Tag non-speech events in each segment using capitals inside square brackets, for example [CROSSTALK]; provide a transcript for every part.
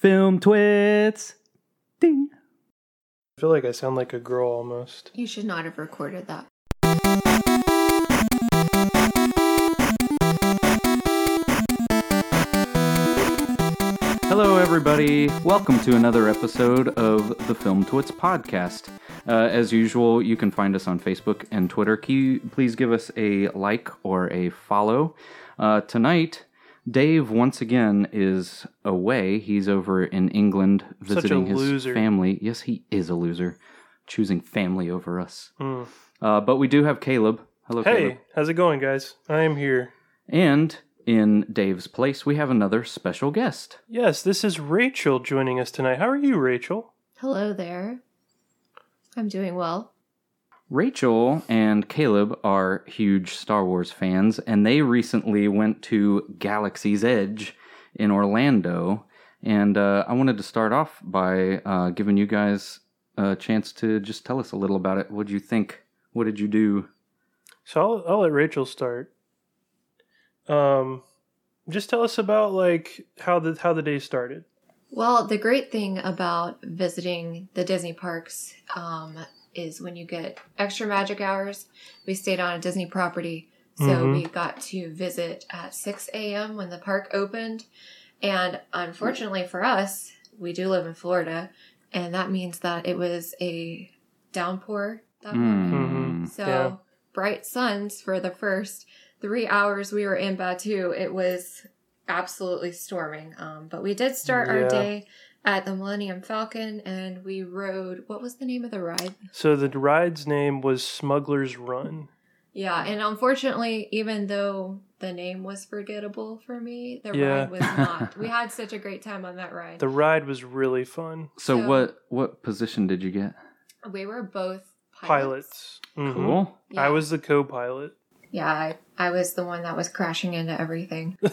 Film twits. Ding. I feel like I sound like a girl almost. You should not have recorded that. Hello, everybody. Welcome to another episode of the Film Twits podcast. Uh, as usual, you can find us on Facebook and Twitter. Can you please give us a like or a follow? Uh, tonight, Dave once again is away. He's over in England Such a visiting his loser. family. Yes, he is a loser, choosing family over us. Mm. Uh, but we do have Caleb. Hello, Hey, Caleb. how's it going, guys? I am here. And in Dave's place, we have another special guest. Yes, this is Rachel joining us tonight. How are you, Rachel? Hello there. I'm doing well. Rachel and Caleb are huge Star Wars fans, and they recently went to Galaxy's Edge in Orlando. And uh, I wanted to start off by uh, giving you guys a chance to just tell us a little about it. What did you think? What did you do? So I'll, I'll let Rachel start. Um, just tell us about like how the how the day started. Well, the great thing about visiting the Disney parks um, is when you get extra magic hours. We stayed on a Disney property, so Mhm. we got to visit at 6 a.m. when the park opened. And unfortunately for us, we do live in Florida, and that means that it was a downpour that morning. Mm. So Yeah. bright suns for the first three hours we were in Batuu. It was absolutely storming. Um, but we did start Yeah. our day at the Millennium Falcon and we rode. What was the name of the ride? So the ride's name was Smuggler's Run. Yeah, and unfortunately, even though the name was forgettable for me, the Yeah. ride was not. [LAUGHS] we had such a great time on that ride. The ride was really fun. So, So- what what position did you get? we were both Pilots. pilots. Mhm. Cool. Yeah. I was the co-pilot. Yeah, I, I was the one that was crashing into everything. [LAUGHS]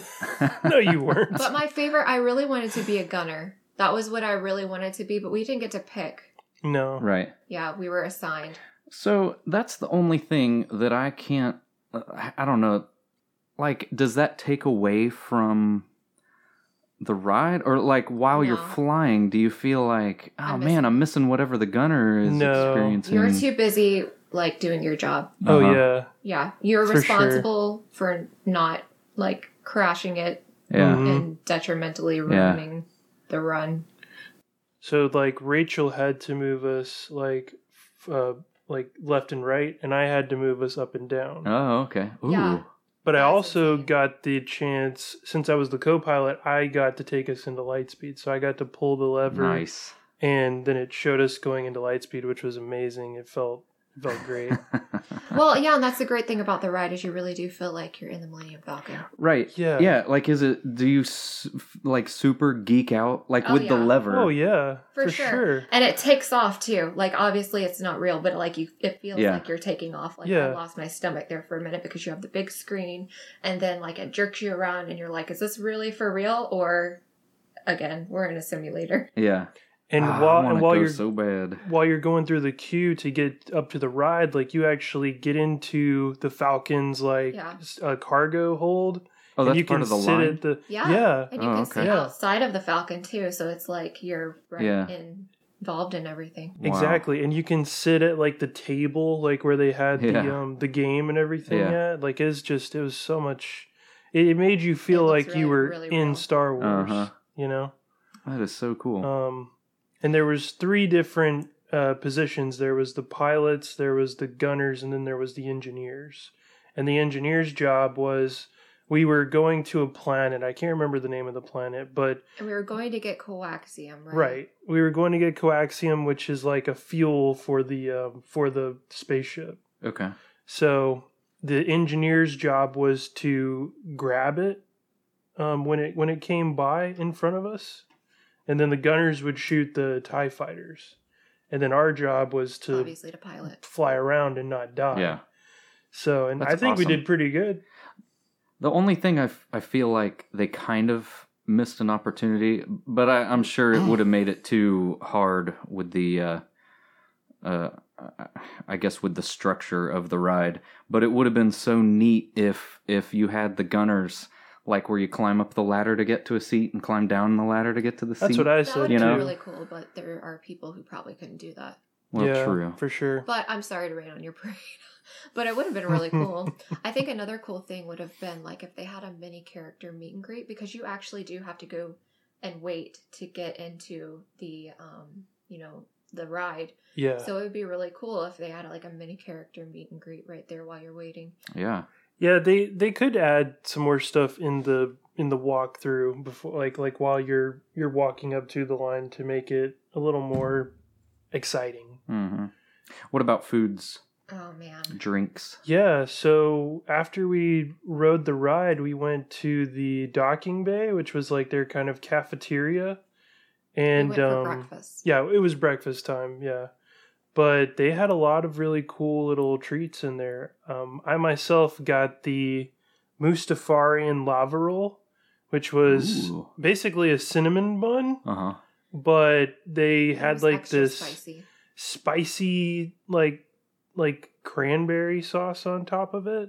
No, you weren't. But my favorite, I really wanted to be a gunner. That was what I really wanted to be, but we didn't get to pick. no. right. Yeah, we were assigned. So that's the only thing that I can't. I don't know. Like, does that take away from the ride, or like while you're flying, do you feel like, oh I'm man, missing- I'm missing whatever the gunner is No. experiencing? You're too busy like doing your job. Oh Uh-huh. yeah. Yeah, you're For sure. responsible for not like crashing it Yeah. Mhm. and detrimentally Yeah. Ruining the run. So like Rachel had to move us like uh, like left and right, and I had to move us up and down. Oh, okay. Ooh. Yeah. but I also got the chance since I was the co-pilot, I got to take us into Lightspeed. So I got to pull the lever, Nice. and then it showed us going into Lightspeed, which was amazing. It felt it felt great. [LAUGHS] Well, yeah, and that's the great thing about the ride is you really do feel like you're in the Millennium Falcon. right. Yeah. Yeah. Like, is it? Do you like super geek out like Oh, with the lever? oh yeah, For for, sure. sure. And it takes off too. Like obviously it's not real, but like you it feels Yeah. like you're taking off. Like Yeah. I lost my stomach there for a minute because you have the big screen and then like it jerks you around and you're like, is this really for real? Or again, we're in a simulator. Yeah. And Ah, while and while you're so bad. while you're going through the queue to get up to the ride, like you actually get into the Falcon's like Yeah. uh, cargo hold. Oh, and that's you part can of the sit line. at the Yeah. yeah. And you Oh, can okay. see Yeah. outside of the Falcon too, so it's like you're right Yeah. in, involved in everything. Wow. Exactly, and you can sit at like the table, like where they had the um the game and everything. Yeah. At. Like it's just it was so much. It, it made you feel looks like you were really in real. Star Wars. Uh-huh. You know, That is so cool. um, and there was three different uh, positions. There was the pilots, there was the gunners, and then there was the engineers. And the engineers' job was we were going to a planet. I can't remember the name of the planet, but And we were going to get coaxium, right? Right. We were going to get coaxium, which is like a fuel for the um, for the spaceship. okay. So the engineer's job was to grab it um, when it when it came by in front of us, and then the gunners would shoot the Tie fighters, and then our job was to Obviously to pilot. fly around and not die. Yeah. So, and I That's think we did pretty good. The only thing I, f- I feel like they kind of missed an opportunity, but I, I'm sure it would have made it too hard with the, uh, uh, I guess with the structure of the ride. But it would have been so neat if if you had the gunners like where you climb up the ladder to get to a seat and climb down the ladder to get to the seat. That's what I That said. would you be know? really cool, but there are people who probably couldn't do that. well, yeah, true. for sure. But I'm sorry to rain on your [LAUGHS] parade. but it would have been really [LAUGHS] cool. I think another cool thing would have been like if they had a mini character meet and greet because you actually do have to go and wait to get into the um, you know, the ride. Yeah, So it would be really cool if they had like a mini character meet and greet right there while you're waiting. Yeah. Yeah. They they could add some more stuff in the in the walkthrough before, like like while you're you're walking up to the line to make it a little more exciting. hmm What about foods, Oh man. drinks? Yeah, so after we rode the ride, we went to the docking bay, which was like their kind of cafeteria. And we went for um breakfast. yeah, it was breakfast time, yeah. But they had a lot of really cool little treats in there. Um I myself got the Mustafarian lava roll, which was Ooh. basically a cinnamon bun, Uh huh. but they It had like this spicy. spicy like like cranberry sauce on top of it.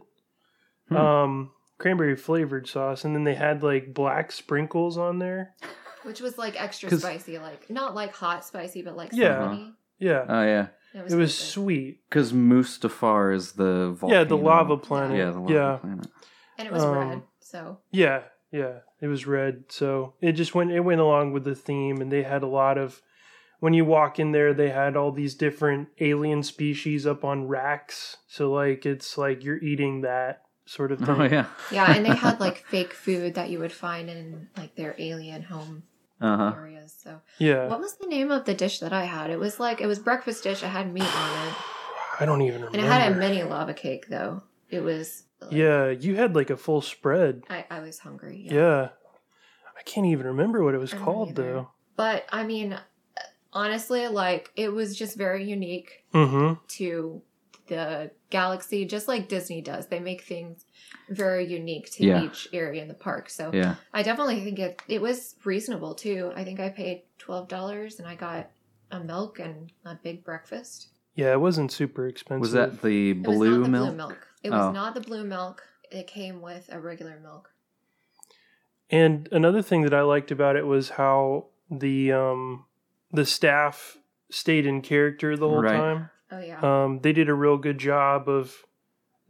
Hmm. Um cranberry flavored sauce and then they had like black sprinkles on there. Which was like extra [LAUGHS] spicy, like not like hot spicy, but like Yeah. cinnamony. Yeah. Oh yeah, It it was, was good. sweet. because Mustafar is the volcano. Yeah, the lava planet. Yeah, the lava yeah. planet. and it was um, red. So Yeah, yeah. It was red. So it just went it went along with the theme and they had a lot of when you walk in there they had all these different alien species up on racks. So like it's like you're eating that sort of [LAUGHS] thing. Oh yeah. yeah, and they had like fake food that you would find in like their alien home Uh huh. areas. So Yeah. what was the name of the dish that I had? It was like it was breakfast dish. It had meat on it, I don't even remember. and it had a mini lava cake though. It was like, Yeah, you had like a full spread. I, I was hungry. Yeah. I can't even remember what it was I called either. though. But I mean, honestly, like it was just very unique Mm-hmm. to the galaxy, just like Disney does. They make things very unique to Yeah. each area in the park. So Yeah. I definitely think it it was reasonable too. I think I paid twelve dollars and I got a milk and a big breakfast. Yeah, it wasn't super expensive. Was that the It was blue not the milk? blue milk. It was Oh. not the blue milk. It came with a regular milk. And another thing that I liked about it was how the um the staff stayed in character the whole Right. time. Oh yeah. Um they did a real good job of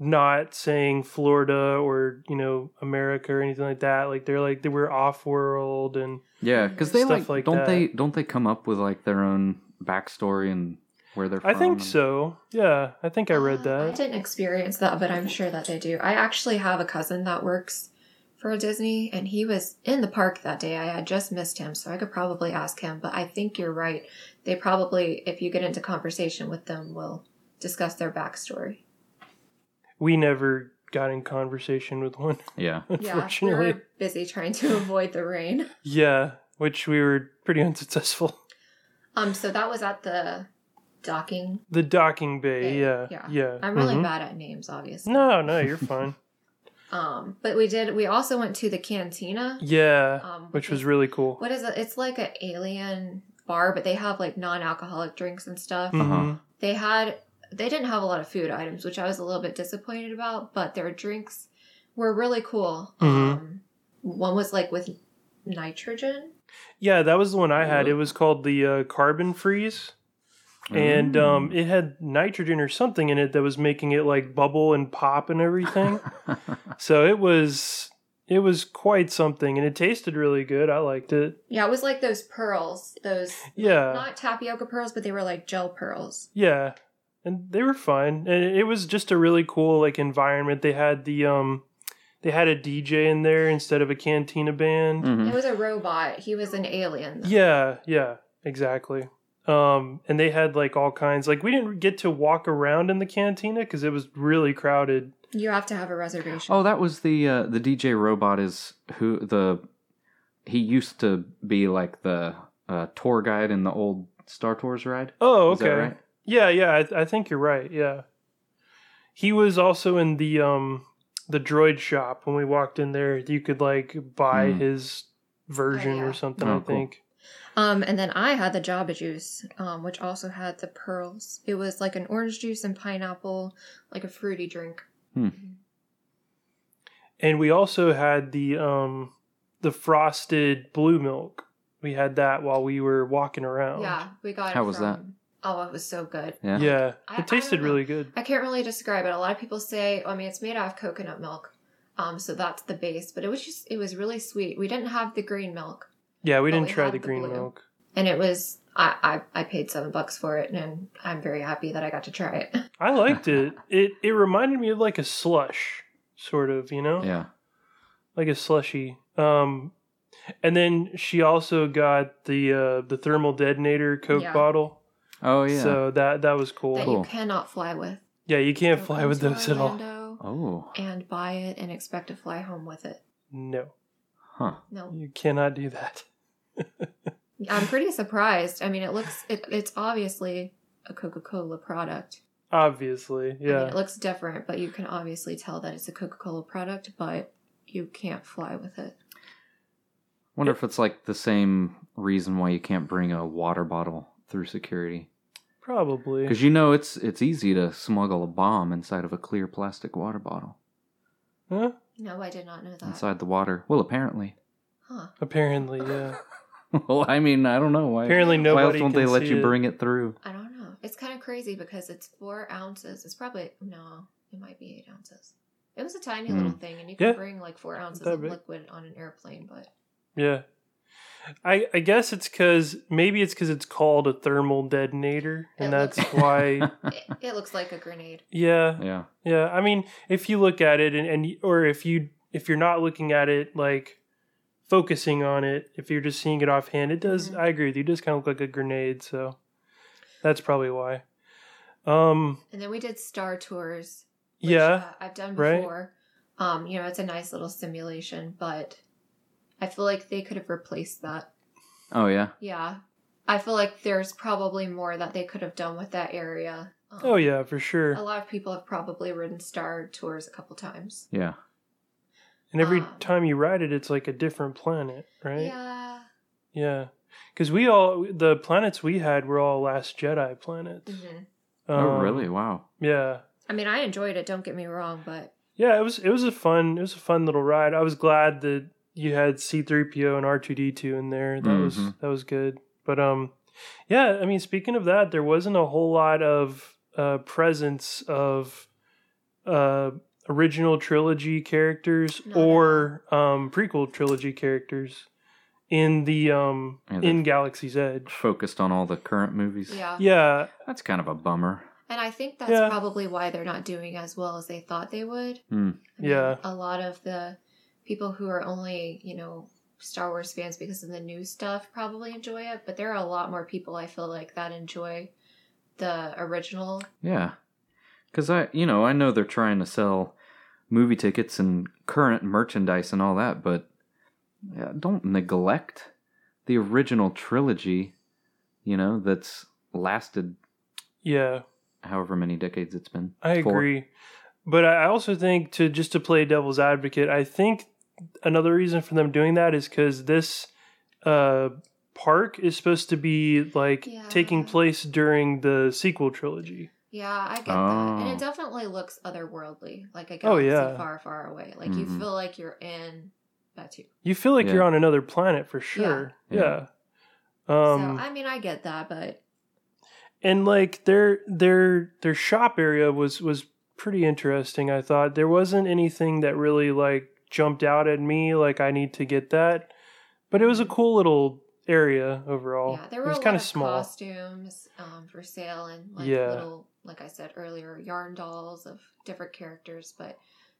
not saying Florida or, you know, America or anything like that. Like they're like they were off world and Yeah, because they Stuff like, like don't that. they don't they come up with like their own backstory and where they're from? I think and- so. Yeah, I think I read Uh, I that. didn't experience that, but I'm sure that they do. I actually have a cousin that works for Disney, and he was in the park that day. I had just missed him, so I could probably ask him. But I think you're right. They probably, if you get into conversation with them, will discuss their backstory. We never got in conversation with one, [LAUGHS] Yeah. Unfortunately. Yeah, we were busy trying to avoid the rain. [LAUGHS] Yeah, which we were pretty unsuccessful. Um, so that was at the docking. The docking bay, Bay, yeah. yeah. Yeah. I'm really mhm. bad at names, obviously. No, no, you're fine. [LAUGHS] Um, but we did. We also went to the cantina. Yeah, Um, which was really cool. What is it? It's like an alien bar, but they have like non-alcoholic drinks and stuff. Mhm. They had they didn't have a lot of food items, which I was a little bit disappointed about, but their drinks were really cool. Mhm. Um, one was like with nitrogen. Yeah, that was the one I had. Ugh. It was called the uh, Carbon Freeze, and um, it had nitrogen or something in it that was making it like bubble and pop and everything. [LAUGHS] so it was it was quite something, and it tasted really good. I liked it. Yeah, it was like those pearls, those Yeah, not tapioca pearls, but they were like gel pearls. yeah, and they were fun, and it was just a really cool like environment. They had the um, they had a DJ in there instead of a cantina band. Mhm. It was a robot. He was an alien. Yeah, yeah, exactly. Um, and they had like all kinds. Like we didn't get to walk around in the cantina because it was really crowded. You have to have a reservation. Oh, that was the uh, the DJ robot is who the he used to be like the uh, tour guide in the old Star Tours ride. Oh, Is okay. that right? Yeah, yeah. I, I think you're right. Yeah. He was also in the um the droid shop when we walked in there. You could like buy Hmm. his version Oh, yeah. or something. Oh, I cool. Think. Um, and then I had the Jabba juice, um, which also had the pearls. It was like an orange juice and pineapple, like a fruity drink. and we also had the um the frosted blue milk. We had that while we were walking around. Yeah, we got it. How was from- that? Oh, it was so good. Yeah. Yeah, I- I it tasted don't really good. I can't really describe it. A lot of people say, I mean, it's made out of coconut milk. Um, so that's the base, but it was just, it was really sweet. We didn't have the green milk, Yeah, we didn't we try the the green blue. milk. and it was, I, I, I paid seven bucks for it, and I'm very happy that I got to try it. [LAUGHS] I liked it. It it reminded me of like a slush, sort of, you know, Yeah. like a slushy. Um, and then she also got the uh the thermal detonator Coke Yeah. bottle. Oh yeah. So that that was cool. that Cool. you cannot fly with. yeah, you can't Go fly with to those at all. Oh. And buy it and expect to fly home with it. No, Huh. No, you cannot do that. I'm pretty surprised. I mean, it looks, it, it's obviously a Coca Cola product. Obviously, I mean, yeah. it looks different, but you can obviously tell that it's a Coca Cola product, but you can't fly with it. Wonder if it's like the same reason why you can't bring a water bottle through security. Probably. Because you know it's it's easy to smuggle a bomb inside of a clear plastic water bottle Huh? No, I did not know that. inside the water. Well, apparently. Huh. Apparently, yeah. [LAUGHS] [LAUGHS] well, I mean, I don't know why. Apparently, why nobody else won't can they let you it. bring it through? I don't know. It's kind of crazy because it's four ounces. It's probably no. It might be eight ounces. It was a tiny Hmm. little thing, and you can Yeah. bring like four ounces that of big. liquid on an airplane. But Yeah. I I guess it's because maybe it's because it's called a thermal detonator, and It that's looks- why. [LAUGHS] [LAUGHS] it, it looks like a grenade. Yeah, yeah. yeah. I mean, if you look at it, and, and or if you if you're not looking at it like focusing on it, if you're just seeing it offhand, it does. Mhm. I agree with you. It does kind of look like a grenade, so that's probably why. Um. And then we did Star Tours. which, Yeah. uh, I've done right. before. Um, you know, it's a nice little simulation, but I feel like they could have replaced that. Oh yeah. Yeah, I feel like there's probably more that they could have done with that area. Um, Oh yeah, for sure. A lot of people have probably ridden Star Tours a couple times. Yeah. And every um, time you ride it, it's like a different planet, right? Yeah. Yeah. Because we all the planets we had were all Last Jedi planets. hmm oh Um, really? Wow. Yeah. I mean, I enjoyed it. Don't get me wrong, but Yeah, it was it was a fun it was a fun little ride. I was glad that you had C three PO and R two D two in there. That was Mhm. that was good. But um, yeah. I mean, speaking of that, there wasn't a whole lot of uh, presence of uh, original trilogy characters Not at or um, prequel trilogy characters in the um Yeah, in Galaxy's Edge. Focused on all the current movies. yeah. Yeah, That's kind of a bummer. And I think that's Yeah. probably why they're not doing as well as they thought they would. Hmm. I mean, Yeah. A lot of the people who are only, you know, Star Wars fans because of the new stuff probably enjoy it, but there are a lot more people I feel like that enjoy the original. Yeah. Because I, you know, I know they're trying to sell movie tickets and current merchandise and all that, but yeah, don't neglect the original trilogy, you know, that's lasted yeah. however many decades it's been. I Four. agree. But I also think to just to play devil's advocate, I think another reason for them doing that is because this uh, park is supposed to be like Yeah. taking place during the sequel trilogy. Yeah, I get that. And Oh. it definitely looks otherworldly, like a Oh, galaxy yeah. far, far away. Like you Mhm. feel like you're in Batuu. You feel like Yeah. you're on another planet for sure. Yeah. Yeah. Um, so I mean, I get that, but and like their their their shop area was was pretty interesting i thought there wasn't anything that really like jumped out at me like i need to get that but it was a cool little area overall yeah, there it were a was lot kind of of small costumes um, for sale and like Yeah. little, like I said earlier, yarn dolls of different characters, but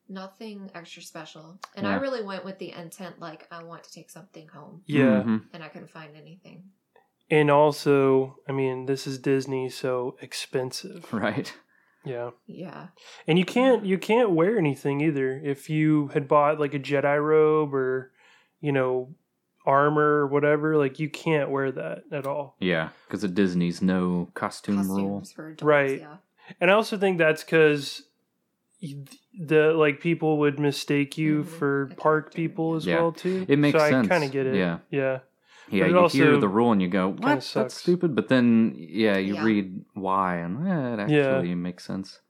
nothing extra special. And I really went with the intent, like I want to take something home, yeah Mhm. and I couldn't find anything. and also i mean this is disney so expensive [LAUGHS] Right. yeah Yeah, and you can't you can't wear anything either if you had bought like a jedi robe or you know armor or whatever like you can't wear that at all Yeah. Because of Disney's no costume rule. costumes for adults. Right. Yeah, And I also think that's because the like people would mistake you Mhm. for A park character, people as Yeah. well too. It makes so sense. I kind of get it. Yeah. yeah, Yeah, But you also hear the rule and you go, "What? That's stupid." But then, yeah, you Yeah. read why, and eh, it Yeah. actually makes sense.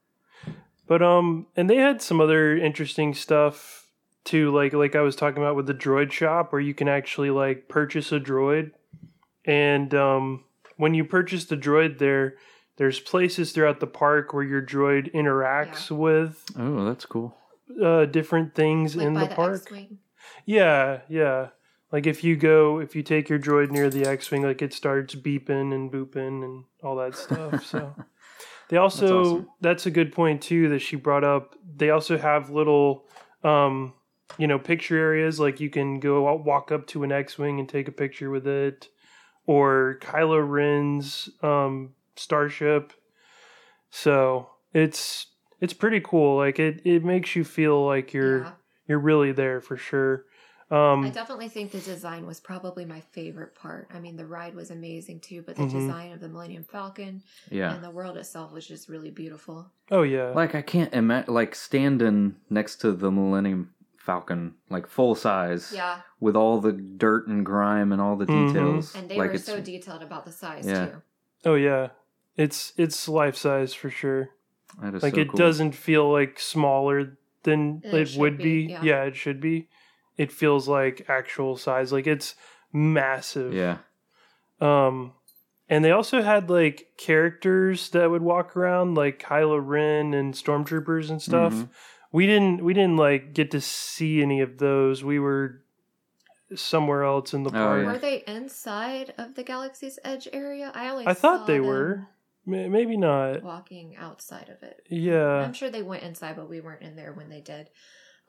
But um, and they had some other interesting stuff too, like like I was talking about with the droid shop, where you can actually like purchase a droid, and um, when you purchase the droid there, there's places throughout the park where your droid interacts with Oh, that's cool. uh, different things Like in by the, the, park. X-wing. Yeah, yeah. Like if you go, if you take your droid near the X-wing, like it starts beeping and booping and all that stuff. So [LAUGHS] they also that's, awesome. a good point too that she brought up. They also have little, um, you know, picture areas. Like you can go out, walk up to an X-wing and take a picture with it, or Kylo Ren's um, starship. So it's it's pretty cool. Like it it makes you feel like you're Yeah. you're really there for sure. Um, I definitely think the design was probably my favorite part. I mean, the ride was amazing too, but the Mhm. design of the Millennium Falcon Yeah. and the world itself was just really beautiful. oh yeah, Like I can't imagine like standing next to the Millennium Falcon, like full size, Yeah, with all the dirt and grime and all the Mhm. details. and they like were it's so detailed about the size Yeah. too. oh yeah. It's it's life size for sure. that is Like so it cool. doesn't feel like smaller than It it, would be, be. yeah. Yeah. it should be. It feels like actual size. Like it's massive. Yeah. Um, and they also had like characters that would walk around, like Kylo Ren and stormtroopers and stuff. Mhm. We didn't we didn't like get to see any of those. We were somewhere else in the Oh, park. yeah. Were they inside of the Galaxy's Edge area? I only I thought saw they them were. Maybe not. walking outside of it. Yeah. I'm sure they went inside, but we weren't in there when they did.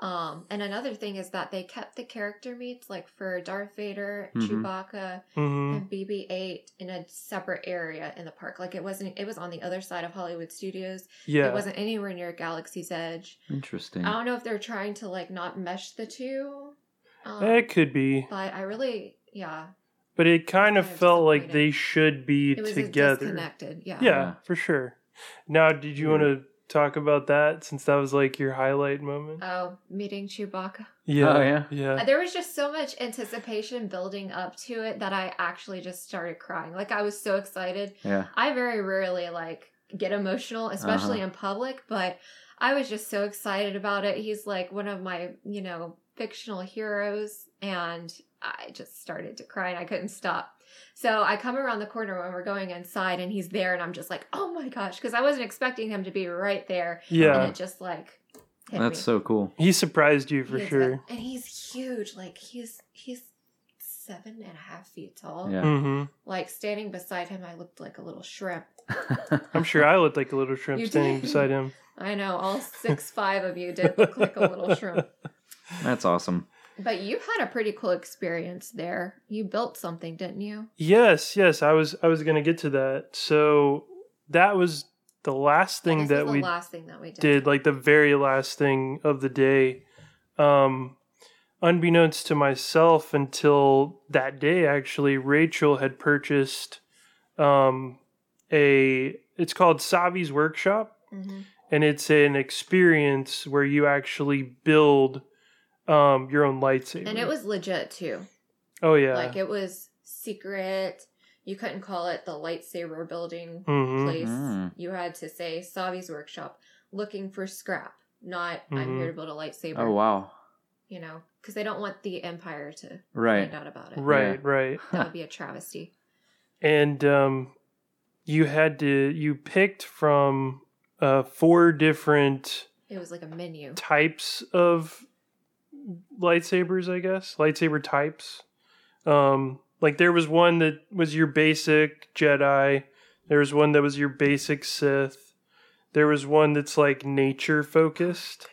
Um, and another thing is that they kept the character meets, like for Darth Vader, Mhm. Chewbacca, hmm and BB-8, in a separate area in the park. Like it wasn't. It was on the other side of Hollywood Studios. Yeah. It wasn't anywhere near Galaxy's Edge. Interesting. I don't know if they're trying to like not mesh the two. Um, it could be, but I really, yeah, but it kind of felt like they should be it was together. disconnected. Yeah. Yeah, Yeah. for sure. Now, did you Yeah. want to talk about that since that was like your highlight moment? Oh, meeting Chewbacca. Yeah. Oh, yeah? Yeah. There was just so much anticipation building up to it that I actually just started crying. Like I was so excited. yeah. I very rarely like get emotional, especially Uh-huh. in public, but I was just so excited about it. He's like one of my, you know, fictional heroes and I just started to cry and I couldn't stop. So I come around the corner when we're going inside and he's there and I'm just like, "Oh my gosh," because I wasn't expecting him to be right there. Yeah. And it just like hit That's me. so cool. He surprised you for He is- sure. And he's huge. Like he's he's seven and a half feet tall. Yeah. hmm Like standing beside him, I looked like a little shrimp. [LAUGHS] I'm sure I looked like a little shrimp You standing did. beside him. I know all six five of you did look like a little shrimp. That's awesome. But you had a pretty cool experience there. You built something, didn't you? Yes, yes. I was I was gonna get to that. So that was the last thing that we last thing that we did. did, like the very last thing of the day. Um unbeknownst to myself until that day actually, Rachel had purchased um a it's called Savi's Workshop. Mhm. and it's an experience where you actually build um your own lightsaber. And it was legit too. oh yeah, Like it was secret. You couldn't call it the lightsaber building hmm place. Mm. You had to say Savi's workshop, looking for scrap, not I'm Mhm. here to build a lightsaber. Oh wow. You know, because they don't want the Empire to Right. find out about it. right, Yeah. right. That would be a travesty. [LAUGHS] And um, you had to you picked from uh four different It was like a menu. types of lightsabers, I guess lightsaber types. Um, like there was one that was your basic Jedi. There was one that was your basic Sith. There was one that's like nature focused.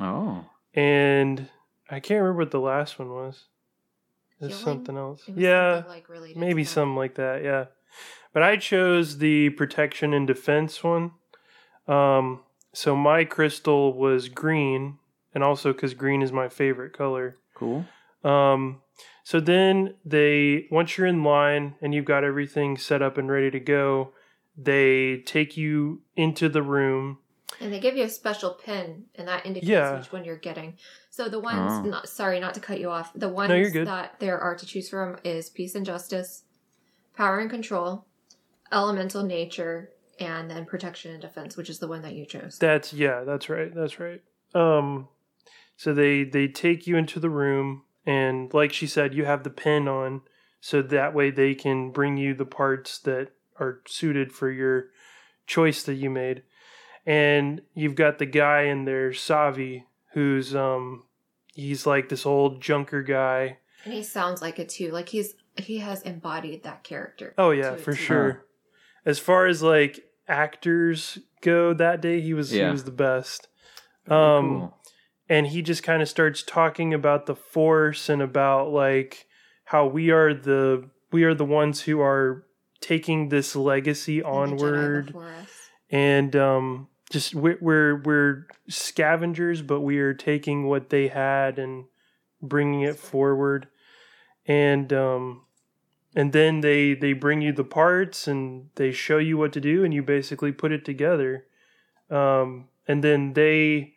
Oh. and I can't remember what the last one was. It's Healing? something else. It was Yeah, something, like related to maybe that. something like that. Yeah, but I chose the protection and defense one. Um, so my crystal was green, and also because green is my favorite color. Cool. Um, so then they once you're in line and you've got everything set up and ready to go, they take you into the room. And they give you a special pin, and that indicates Yeah. which one you're getting. So the ones, Oh. not, sorry, not to cut you off. The ones you're good. that there are to choose from is peace and justice, power and control, elemental nature, and then protection and defense, which is the one that you chose. That's yeah, that's right. That's right. Um So they they take you into the room, and like she said, you have the pin on, so that way they can bring you the parts that are suited for your choice that you made. And you've got the guy in there, Savi, who's um he's like this old junker guy. And he sounds like it too. Like he's he has embodied that character. Oh yeah, for T. sure. As far as like actors go that day, he was he was the best. Um Cool. And he just kind of starts talking about the force and about like how we are the we are the ones who are taking this legacy onward. And um just we're, we're we're scavengers but we are taking what they had and bringing it forward. And um and then they they bring you the parts and they show you what to do and you basically put it together. Um and then they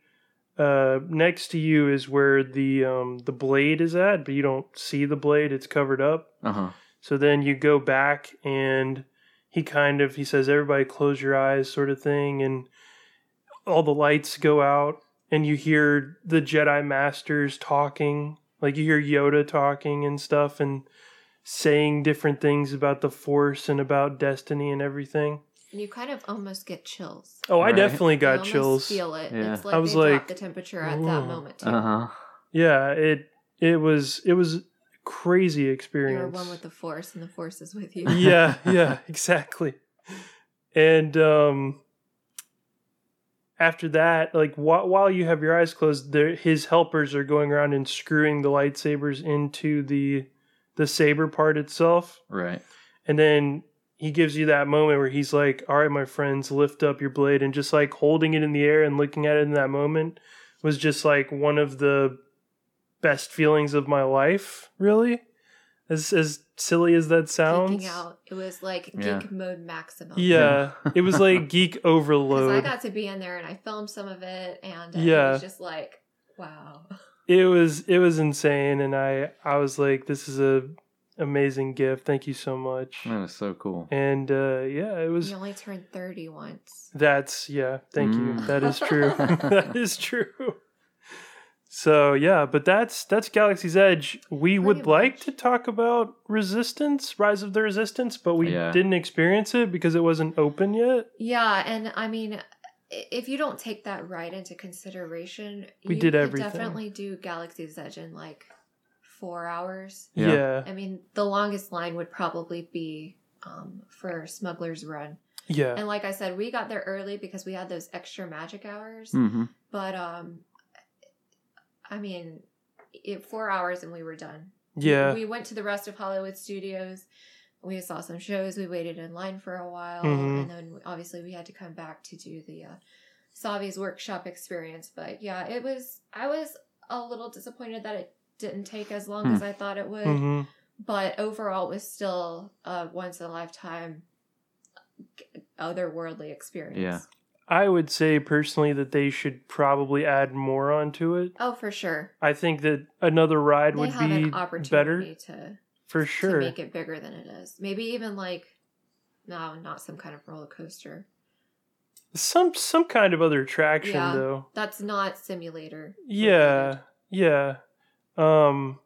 uh next to you is where the um the blade is at but you don't see the blade it's covered up Uh huh. so then you go back and he kind of he says everybody close your eyes sort of thing and all the lights go out and you hear the Jedi masters talking like you hear Yoda talking and stuff and saying different things about the force and about destiny and everything. And you kind of almost get chills. Oh, I Right. definitely You got almost chills. Feel it. Yeah. It's like I was they like, the temperature at that "Ooh." moment too. Uh huh. Yeah, it it was it was a crazy You're experience. one with the force, and the force is with you. yeah, [LAUGHS] yeah, exactly. And um after that, like wh- while you have your eyes closed, there his helpers are going around and screwing the lightsabers into the the saber part itself. Right. And then he gives you that moment where he's like, "All right, my friends, lift up your blade." And just like holding it in the air and looking at it in that moment was just like one of the best feelings of my life, really. As as silly as that sounds. Geeking out. It was like geek Yeah. mode maximum. Yeah, it was like [LAUGHS] geek overload. Because I got to be in there and I filmed some of it, and uh, Yeah. it was just like, wow. [LAUGHS] It was it was insane, and I I was like, this is a amazing gift. Thank you so much. That is so cool. And uh, yeah, it was. You only turned 30 once. That's yeah. Thank you. Mm. That is [LAUGHS] true. [LAUGHS] that is true. So yeah, but that's that's Galaxy's Edge. We would Pretty like to talk about Resistance, Rise of the Resistance, but we Yeah. didn't experience it because it wasn't open yet. Yeah, and I mean, if you don't take that right into consideration, We you did everything. definitely do Galaxy's Edge in like four hours. Yeah. Yeah, I mean, the longest line would probably be um, for Smuggler's Run. yeah. And like I said, we got there early because we had those extra magic hours. Mm-hmm. But um, I mean, it, four hours and we were done. yeah. We went to the rest of Hollywood Studios. We saw some shows. We waited in line for a while, Mhm. and then obviously we had to come back to do the uh, Savi's workshop experience. But yeah, it was. I was a little disappointed that it didn't take as long Hmm. as I thought it would. hmm But overall, it was still a once in a lifetime otherworldly experience. Yeah. I would say personally that they should probably add more onto it. Oh, for sure. I think that another ride They would have be an better opportunity to for sure. to make it bigger than it is. Maybe even like no, not some kind of roller coaster. Some some kind of other attraction Yeah. though. That's not simulator. Yeah, yeah, um,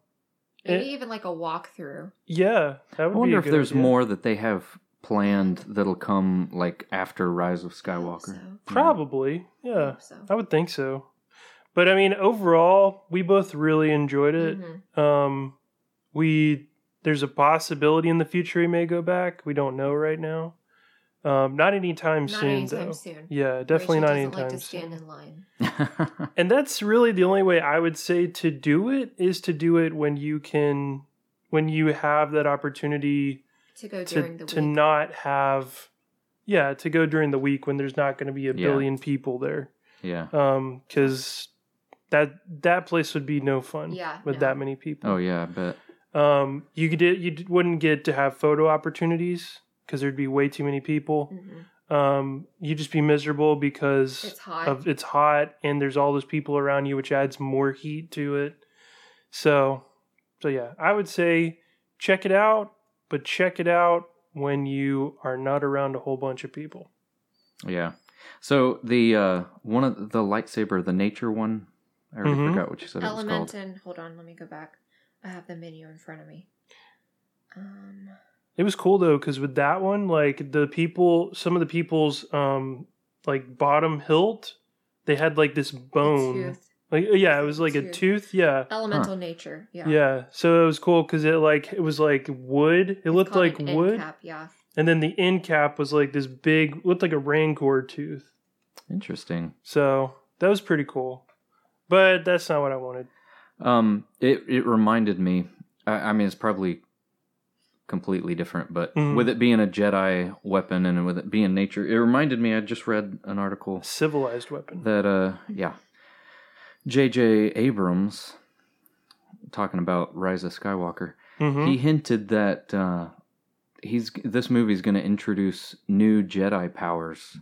Maybe It- even like a walkthrough. yeah. That I would be wonder a if good there's idea. more that they have planned that'll come like after Rise of I hope Skywalker. so. Probably, I yeah. hope so. I would think so. But I mean, overall, we both really enjoyed it. Mhm. Um, we there's a possibility in the future we may go back. We don't know right now. Um, not anytime Not soon, anytime though. soon. Yeah, definitely not Rachel doesn't anytime like to soon. in line. [LAUGHS] And that's really the only way I would say to do it is to do it when you can, when you have that opportunity To go to during the to week. not have, yeah, to go during the week when there's not going to be a Yeah. billion people there. yeah. Um, because that that place would be no fun Yeah, with no. that many people. Oh yeah, I bet. Um, you could you wouldn't get to have photo opportunities because there'd be way too many people. Mhm. Um, you'd just be miserable because It's hot. of it's hot and there's all those people around you, which adds more heat to it. So, so yeah, I would say check it out, but check it out when you are not around a whole bunch of people. Yeah. So the uh one of the lightsaber, the nature one, I already Mhm. forgot what you said it was called. Elementon. Hold on, let me go back. I have the menu in front of me. Um, It was cool though, because with that one, like the people, some of the people's um like bottom hilt, they had like this bone. Like yeah, it was like a Tooth. tooth. Yeah, Elemental nature. Yeah. yeah. So it was cool because it like it was like wood. It It's looked like an wood, Cap, yeah. and then the end cap was like this big, looked like a rancor tooth. Interesting. So that was pretty cool. But that's not what I wanted. Um, it it reminded me. I, I mean, it's probably completely different, but Mhm. with it being a Jedi weapon and with it being nature, it reminded me. I just read an article Civilized weapon. that uh yeah jj abrams talking about rise of skywalker hmm he hinted that uh he's this movie's going to introduce new jedi powers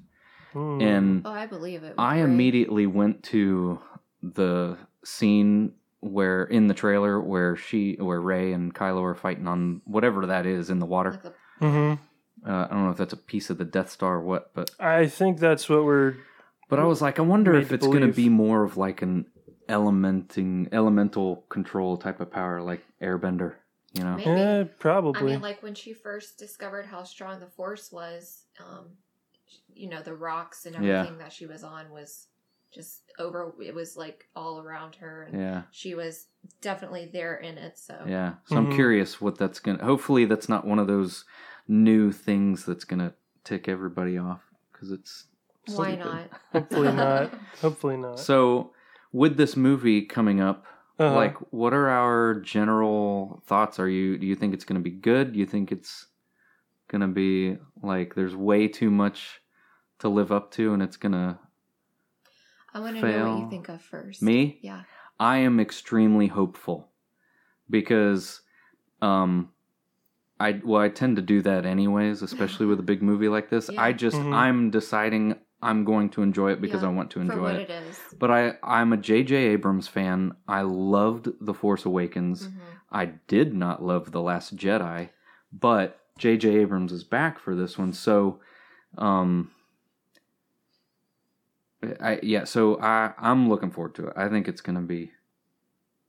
Hmm. and Oh, I believe it. i Rey. immediately went to the scene where in the trailer where she where Rey and kylo are fighting on whatever that is in the water Like the- hmm uh, i don't know if that's a piece of the death star or what but I think that's what we're. But I was like, I wonder if it's going to be more of like an elementing, elemental control type of power, like Airbender. You know? Maybe. I probably. mean, like when she first discovered how strong the Force was, um, you know, the rocks and Yeah. everything that she was on was just over. It was like all around her, and Yeah, she was definitely there in it. So yeah. So I'm Mhm. curious what that's gonna. Hopefully, that's not one of those new things that's gonna tick everybody off because it's. why stupid. not? [LAUGHS] Hopefully not. [LAUGHS] Hopefully not. So, with this movie coming up, Uh-huh. like, what are our general thoughts? Are you? Do you think it's gonna be good? Do you think it's gonna be like there's way too much to live up to, and it's gonna I want to know what you think of first. me? Yeah. I am extremely hopeful because um I well I tend to do that anyways, especially with a big movie like this. [LAUGHS] Yeah. I just Mhm. I'm deciding I'm going to enjoy it because Yeah, I want to For enjoy what it. it is. But I I'm a JJ Abrams fan. I loved The Force Awakens. Mhm. I did not love The Last Jedi, but JJ Abrams is back for this one. So um I yeah, so I I'm looking forward to it. I think it's going to be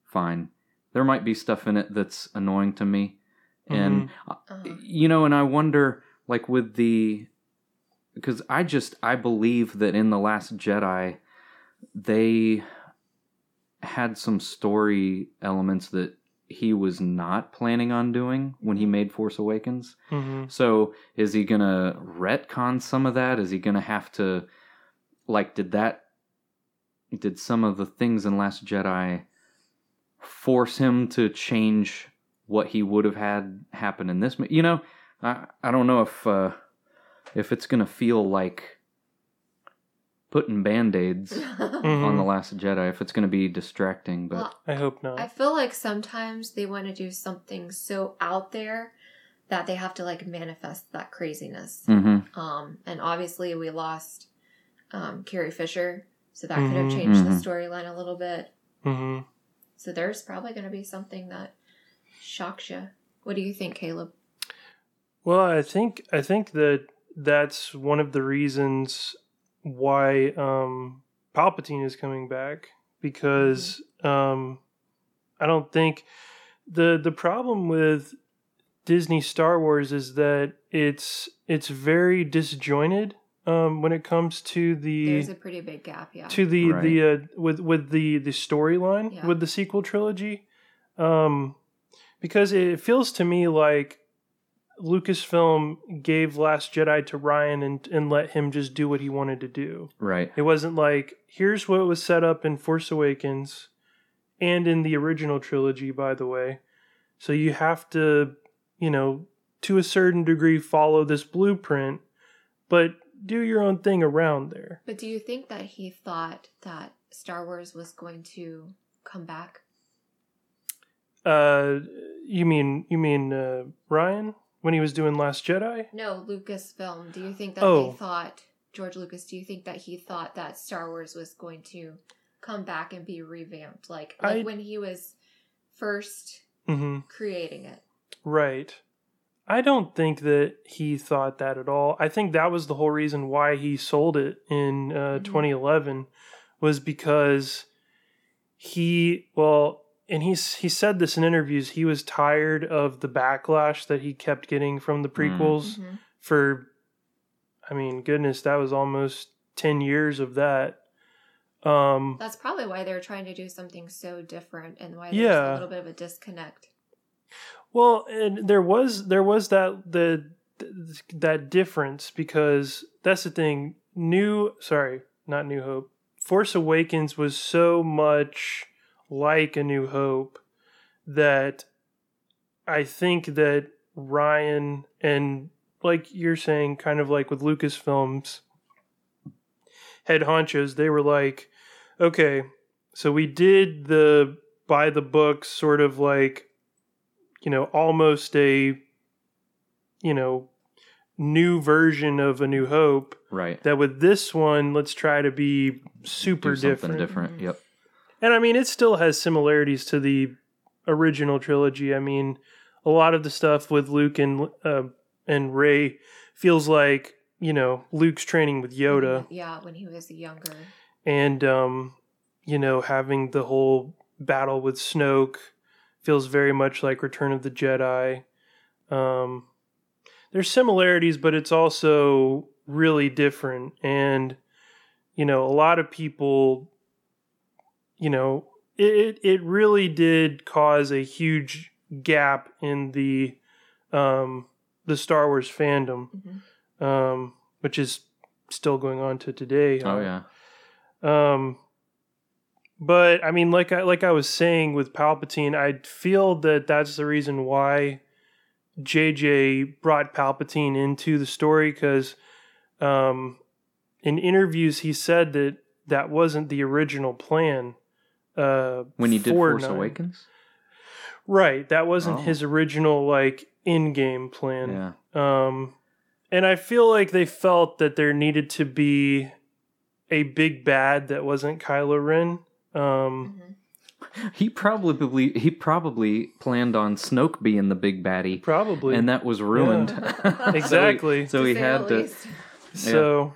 fine. There might be stuff in it that's annoying to me. And Uh-huh. you know, and I wonder like with the because I just I believe that in the last Jedi they had some story elements that he was not planning on doing when he made Force Awakens. hmm So is he gonna retcon some of that? Is he gonna have to like did that did some of the things in Last Jedi force him to change what he would have had happen in this? You know, I I don't know if uh, if it's gonna feel like putting band aids [LAUGHS] on the Last Jedi. If it's gonna be distracting, but Well, I hope not. I feel like sometimes they want to do something so out there that they have to like manifest that craziness. Mhm. Um, and obviously we lost um, Carrie Fisher, so that could have changed the Mhm. storyline a little bit. hmm So there's probably going to be something that shocks you. What do you think, Caleb? Well, I think I think that that's one of the reasons why um, Palpatine is coming back because um, I don't think the the problem with Disney Star Wars is that it's it's very disjointed um, when it comes to the There's a pretty big gap, yeah. to the Right. the uh, with with the the storyline Yeah. with the sequel trilogy um because it feels to me like Lucasfilm gave Last Jedi to Rian and and let him just do what he wanted to do. right. It wasn't like here's what was set up in Force Awakens and in the original trilogy by the way. So you have to, you know, to a certain degree follow this blueprint, but do your own thing around there. But do you think that he thought that Star Wars was going to come back? Uh, you mean you mean uh, Rian when he was doing Last Jedi? No, Lucasfilm. Do you think that Oh. they thought George Lucas? Do you think that he thought that Star Wars was going to come back and be revamped, like like I- when he was first hmm creating it? Right. I don't think that he thought that at all. I think that was the whole reason why he sold it in uh, Mhm. 2011 was because he well and he's he said this in interviews he was tired of the backlash that he kept getting from the prequels Mhm. for i mean goodness that was almost 10 years of that um That's probably why they're trying to do something so different and why there's Yeah. a little bit of a disconnect. Well and there was there was that the that difference because that's the thing. New sorry not new hope. Force awakens was so much like a new hope that i think that Rian and like you're saying kind of like with lucasfilms head honchos they were like okay so we did the by the book sort of like you know almost a you know new version of a new hope Right. that with this one let's try to be super Do something different different. Mhm. Yep. and i mean it still has similarities to the original trilogy i mean a lot of the stuff with luke and uh, and Rey feels like you know luke's training with yoda Yeah, when he was younger. and um you know having the whole battle with snoke feels very much like return of the jedi. Um there's similarities but it's also really different. And you know a lot of people you know it it really did cause a huge gap in the um the Star Wars fandom hmm um which is still going on to today Oh yeah. um, but I mean, like I like I was saying with Palpatine, I feel that that's the reason why JJ brought Palpatine into the story because um, in interviews he said that that wasn't the original plan. Uh, When he did Force Nine. Awakens. right? That wasn't Oh. his original like in-game plan. Yeah. Um, and I feel like they felt that there needed to be a big bad that wasn't Kylo Ren. Um, hmm [LAUGHS] He probably he probably planned on Snoke being the big baddie, probably. and that was ruined. [LAUGHS] [LAUGHS] So he- Exactly. So he, had to. so,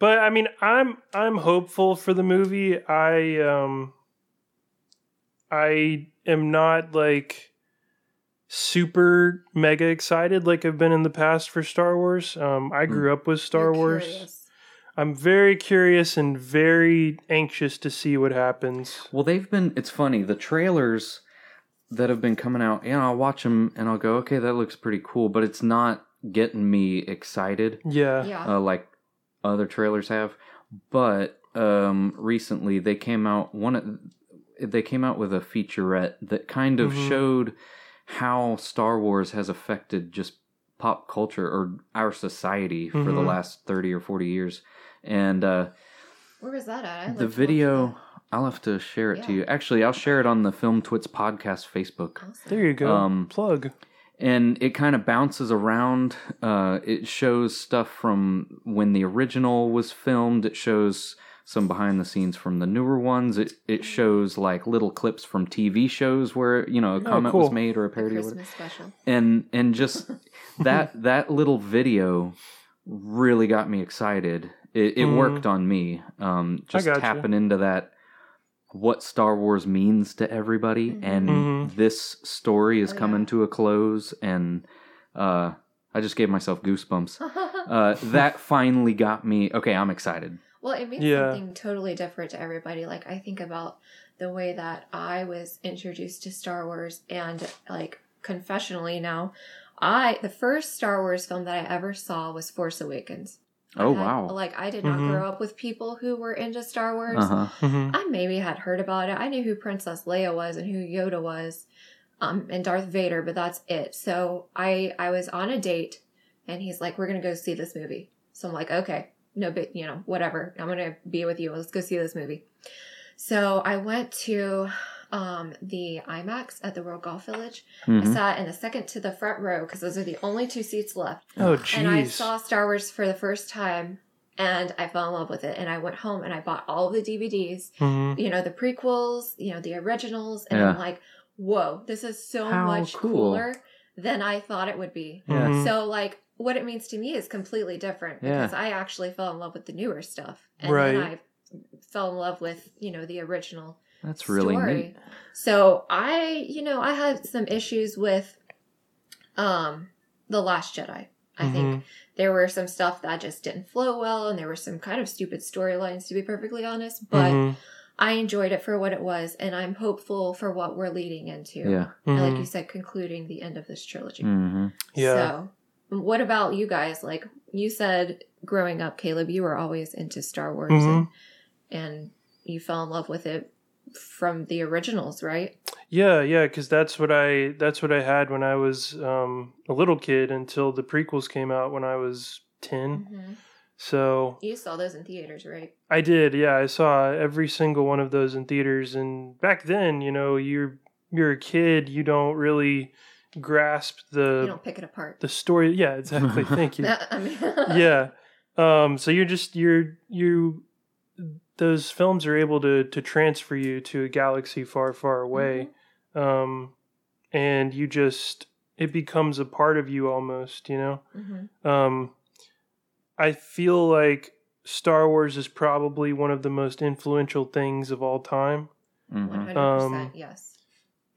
but I mean, I'm I'm hopeful for the movie. I um, I am not like super mega excited like I've been in the past for Star Wars. Um, I grew up with Star You're Wars. curious. I'm very curious and very anxious to see what happens. Well, they've been. It's funny. The trailers that have been coming out, you know, I'll watch them and I'll go, okay, that looks pretty cool, but it's not getting me excited Yeah. Yeah. uh, like other trailers have. But um, recently they came out one. They came out with a featurette that kind of Mhm. showed how Star Wars has affected just pop culture or our society for the Mhm. last thirty or forty years, and. uh Where was that at? I'd the video i'll have to share it to you actually i'll share it on the FilmTwits podcast facebook Awesome. There you go. Um, Plug. and it kind of bounces around uh, it shows stuff from when the original was filmed it shows some behind the scenes from the newer ones it, it shows like little clips from tv shows where you know a comment was cool. made or a The parody or whatever Christmas special. and and just [LAUGHS] that that little video really got me excited. It, it Mhm. worked on me. Um, just gotcha. tapping into that what Star Wars means to everybody, Mhm. and Mhm. this story is Oh, coming yeah. to a close, and uh, I just gave myself goosebumps. [LAUGHS] Uh, that finally got me. Okay, I'm excited. Well, it means Yeah. something totally different to everybody. Like I think about the way that I was introduced to Star Wars and like confessionally now, I the first Star Wars film that I ever saw was Force Awakens. I Oh had- wow. Like I did not Mhm. grow up with people who were into Star Wars. Uh huh. Mhm. I maybe had heard about it. I knew who Princess Leia was and who Yoda was, um, and Darth Vader, but that's it. So I I was on a date, and he's like, "We're gonna go see this movie." So I'm like, "Okay, no, but you know, whatever. I'm gonna be with you. Let's go see this movie." So I went to um, the IMAX at the World Golf Village. I Mhm. sat in the second to the front row because those are the only two seats left. Oh, And I saw Star Wars for the first time and I fell in love with it. And I went home and I bought all of the DVDs, Mhm. you know, the prequels, you know, the originals. And Yeah. I'm like, whoa, this is so How much cool. cooler than I thought it would be. Yeah. Mhm. So, like, what it means to me is completely different Yeah. because I actually fell in love with the newer stuff. And Right. then I fell in love with, you know, the original That's really story. neat. So I, you know, I had some issues with um The Last Jedi. I think Mhm. there were some stuff that just didn't flow well and there were some kind of stupid storylines to be perfectly honest, but Mhm. I enjoyed it for what it was and I'm hopeful for what we're leading into. Yeah. And like Mhm. you said concluding the end of this trilogy. hmm Yeah. So, what about you guys? Like you said growing up, Caleb, you were always into Star Wars Mhm. and and you fell in love with it from the originals, right? Yeah, yeah, because that's what I that's what I had when I was um, a little kid until the prequels came out when I was 10 Mm-hmm. So You saw those in theaters, right? I did, yeah. I saw every single one of those in theaters, and back then, you know, you're you're a kid, you don't really grasp the you don't pick it apart. the story. Yeah, exactly. Thank you. [LAUGHS] [LAUGHS] Yeah. Um, so you're just you're you those films are able to to transfer you to a galaxy far, far away. Um, and you just it becomes a part of you almost, you know? Mhm. Um, I feel like Star Wars is probably one of the most influential things of all time. hmm 100%, Um, yes.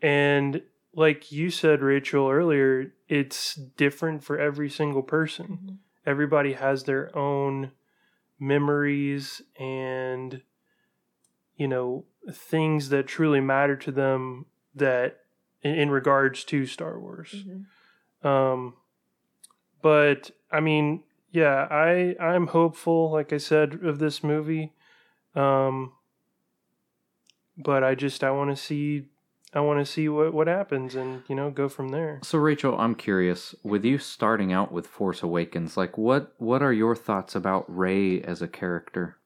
And like you said, Rachel, earlier, it's different for every single person. Mhm. Everybody has their own memories and, you know, things that truly matter to them that in, in regards to Star Wars. Mhm. Um, but I mean, yeah, I I'm hopeful, like I said, of this movie. Um, but I just I want to see I want to see what what happens and you know go from there. So Rachel, I'm curious. With you starting out with Force Awakens, like what what are your thoughts about Rey as a character?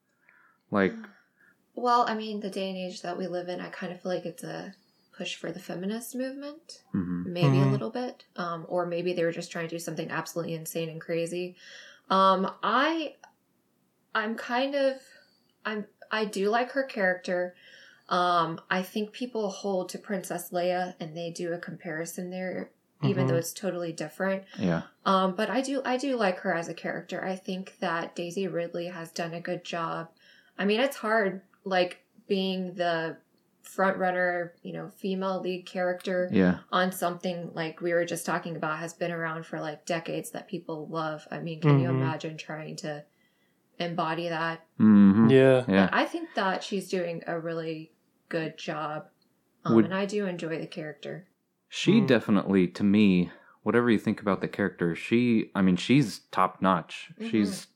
Like, [SIGHS] Well, I mean, the day and age that we live in, I kind of feel like it's a push for the feminist movement. mhm. maybe a Mhm. little bit um, or maybe they were just trying to do something absolutely insane and crazy um, i i'm kind of i'm i do like her character um, i think people hold to princess leia and they do a comparison there even Mhm. though it's totally different yeah, um, but I do I do like her as a character. I think that Daisy Ridley has done a good job. I mean, it's hard like being the front runner, you know, female lead character yeah, on something like we were just talking about has been around for like decades that people love. I mean, can you Mhm. imagine trying to embody that? hmm Yeah. yeah. I think that she's doing a really good job. Um, Would- and I do enjoy the character. She Mm. definitely, to me, whatever you think about the character, she, I mean, she's top notch. Mhm. She's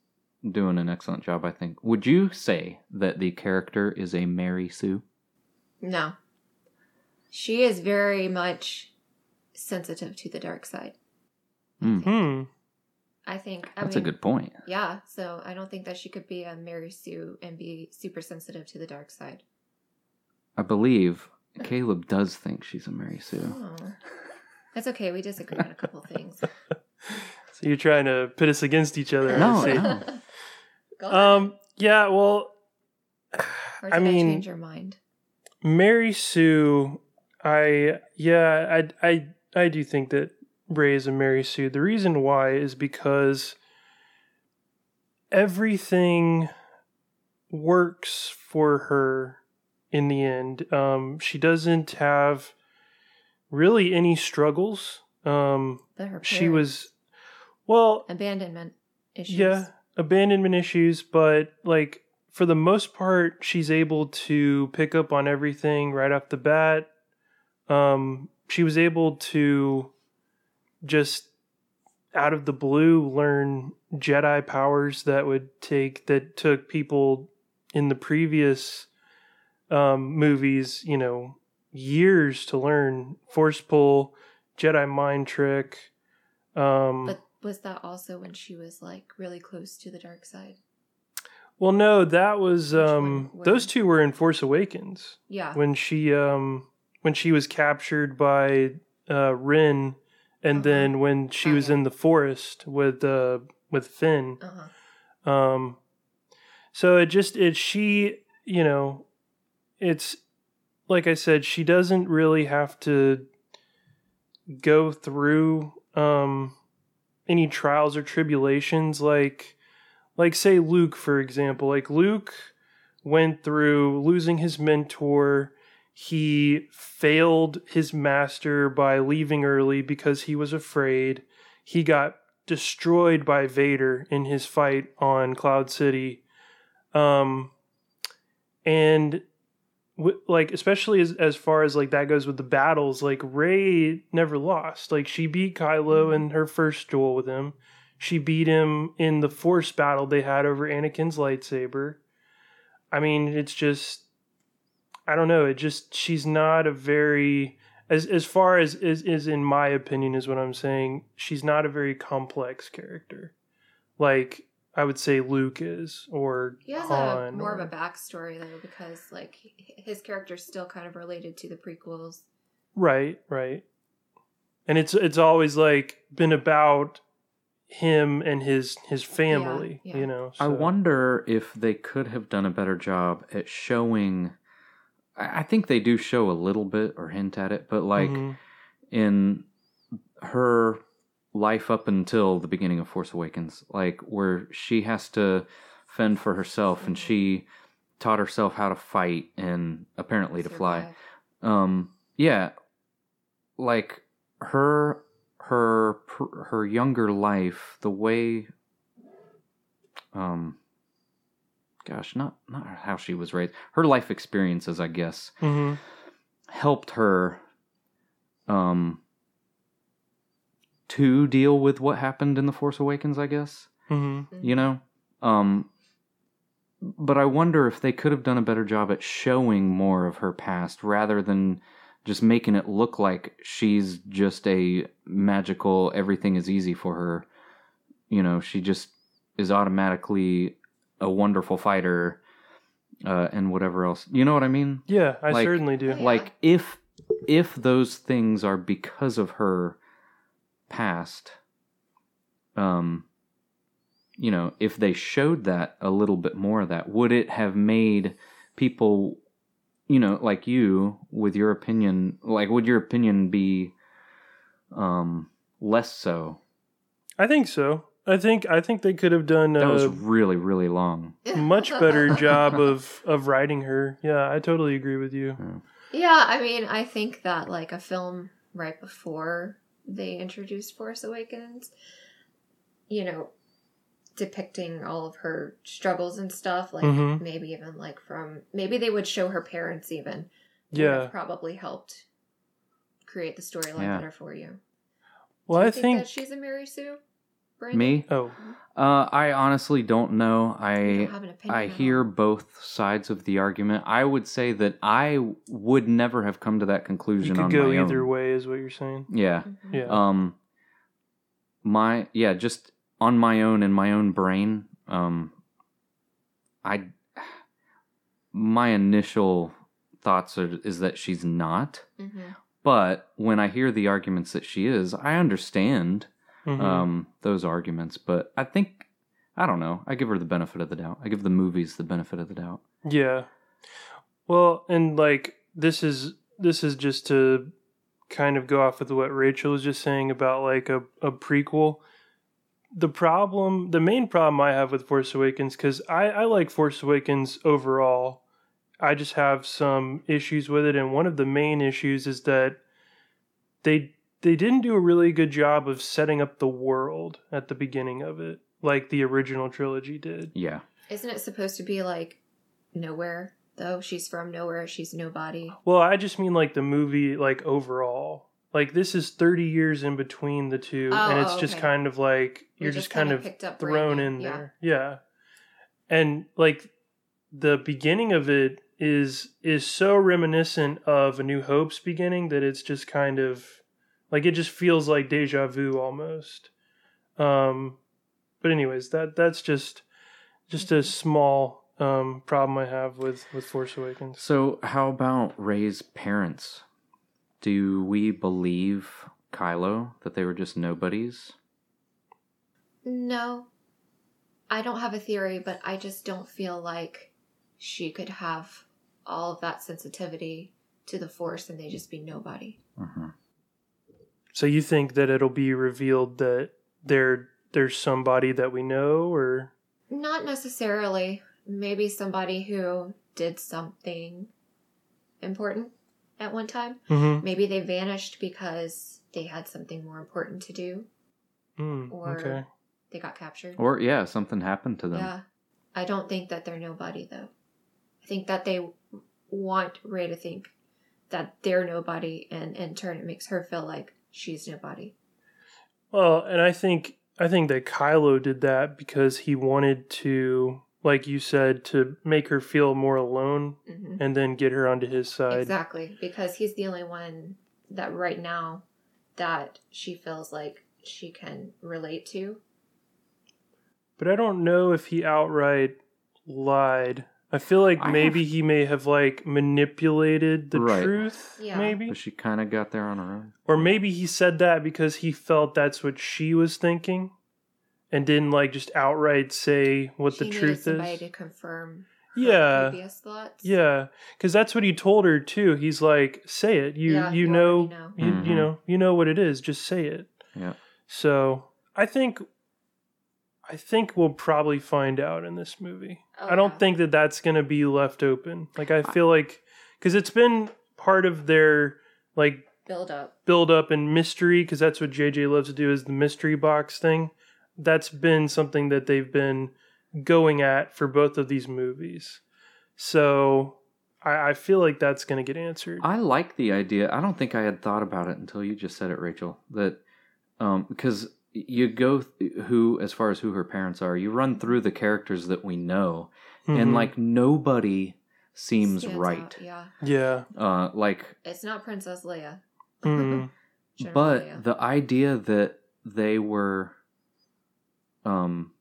doing an excellent job, I think. Would you say that the character is a Mary Sue? No. She is very much sensitive to the dark side. Mm, Hmm. I think I that's mean, a good point. Yeah, so I don't think that she could be a Mary Sue and be super sensitive to the dark side. I believe Caleb does think she's a Mary Sue. Oh. That's okay. We disagree on a couple things. [LAUGHS] So you're trying to pit us against each other. No, see. no. Go. Um. Yeah. Well, or did I I, mean- change your mind? Mary Sue, I yeah, I I I do think that Rey is a Mary Sue. The reason why is because everything works for her in the end. Um, she doesn't have really any struggles. Um, she was well, abandonment issues. yeah, abandonment issues, but like for the most part, she's able to pick up on everything right off the bat. Um, she was able to just out of the blue learn Jedi powers that would take that took people in the previous um, movies, you know, years to learn force pull, Jedi mind trick. Um, But was that also when she was like really close to the dark side? Well, no, that was um one those two were in Force Awakens Yeah. when she um when she was captured by uh Ren and Uh-huh. then when she Oh, was in the forest with uh with Finn. Uh-huh. Um so it just it she, you know, it's like I said, she doesn't really have to go through um any trials or tribulations like like say Luke for example. Like Luke went through losing his mentor he failed his master by leaving early because he was afraid. He got destroyed by Vader in his fight on Cloud City. Um, and like especially as as far as like that goes with the battles, like Rey never lost. Like she beat Kylo mm-hmm. in her first duel with him. She beat him in the Force battle they had over Anakin's lightsaber. I mean, it's just I don't know. It just she's not a very as as far as is is in my opinion is what I'm saying. She's not a very complex character, like I would say Luke is or He has a more or- of a backstory though, because like h- his character's still kind of related to the prequels. Right, right. And it's it's always like been about him and his his family, yeah. you know. I wonder if they could have done a better job at showing. I I think they do show a little bit or hint at it, but like Mhm. in her life up until the beginning of Force Awakens, like where she has to fend for herself and she taught herself how to fight and apparently to fly. Um, yeah, like her her her younger life, the way, um, gosh, not not how she was raised, her life experiences, I guess, mm-hmm. helped her, um, to deal with what happened in the Force Awakens. I guess Mhm. you know um but i wonder if they could have done a better job at showing more of her past rather than just making it look like she's just a magical everything is easy for her you know she just is automatically a wonderful fighter uh and whatever else you know what i mean Yeah, I Like- certainly do. Like if if those things are because of her past um you know if they showed that a little bit more of that would it have made people you know like you with your opinion like would your opinion be um less so I think so. I think I think they could have done that was really really long much [LAUGHS] better job of of writing her. Yeah, I totally agree with you. Yeah, I mean, I think that like a film right before they introduced Force Awakens, you know, depicting all of her struggles and stuff, like Mhm. maybe even like from maybe they would show her parents even. would Yeah. have probably helped create the storyline Yeah. better for you. Well, Do you I think, think that she's a Mary Sue. Brandon? me oh, uh i honestly don't know i don't have an opinion I at hear both sides of the argument. I would say that I would never have come to that conclusion. you conclusion could on go my either own. way, is what you're saying. Yeah. Mhm. Yeah. Um my yeah, just on my own in my own brain, um I my initial thoughts are is that she's not, Mhm. but when I hear the arguments that she is, I understand Mhm. um those arguments, but I think I don't know. I give her the benefit of the doubt. I give the movies the benefit of the doubt. Yeah. Well, and like this is this is just to kind of go off with what Rachel was just saying about like a, a prequel. The problem, the main problem I have with Force Awakens, because I, I like Force Awakens overall. I just have some issues with it, and one of the main issues is that they they didn't do a really good job of setting up the world at the beginning of it, like the original trilogy did. Yeah. Isn't it supposed to be like nowhere though? She's from nowhere. She's nobody. Well, I just mean like the movie, like overall. Like this is thirty years in between the two, Oh, and it's oh, just okay. kind of like We you're just, kind kinda up thrown Brandon, in yeah. there. Yeah. And like the beginning of it is is so reminiscent of A New Hope's beginning that it's just kind of like it just feels like deja vu almost. Um but anyways, that that's just just a small um problem I have with with Force Awakens. So, how about Rey's parents? Do we believe Kylo that they were just nobodies? No. I don't have a theory, but I just don't feel like she could have all of that sensitivity to the force and they just be nobody. hmm So you think that it'll be revealed that there there's somebody that we know or Not necessarily. Maybe somebody who did something important at one time. Mm-hmm. Maybe they vanished because they had something more important to do. Mm, Or- okay. They got captured. Or yeah, something happened to them. Yeah. I don't think that they're nobody though. I think that they want Rey to think that they're nobody and in turn it makes her feel like she's nobody. Well, and I think I think that Kylo did that because he wanted to, like you said, to make her feel more alone hmm and then get her onto his side. Exactly. Because he's the only one that right now that she feels like she can relate to. But I don't know if he outright lied. I feel like I maybe have- he may have like manipulated the Right. truth, Yeah. maybe. But she kind of got there on her own. Or maybe he said that because he felt that's what she was thinking and didn't like just outright say what she the truth somebody is. to confirm Yeah. previous thoughts. Yeah, because that's what he told her too. He's like, "Say it. You Yeah, you you know, know. You, Mhm. you know you know what it is. Just say it." Yeah. So I think I think we'll probably find out in this movie. Oh, I don't yeah. think that that's gonna be left open. Like I feel like because it's been part of their like build up. build up and mystery because that's what JJ loves to do is the mystery box thing. That's been something that they've been going at for both of these movies. So I, I feel like that's going to get answered. I like the idea. I don't think I had thought about it until you just said it, Rachel. That um, because you go th- who as far as who her parents are, you run through the characters that we know, and Mhm. like nobody seems Stands right. out, Yeah. yeah, Uh, like, It's not Princess Leia. [LAUGHS] Mhm. But Leia. the idea that they were, um,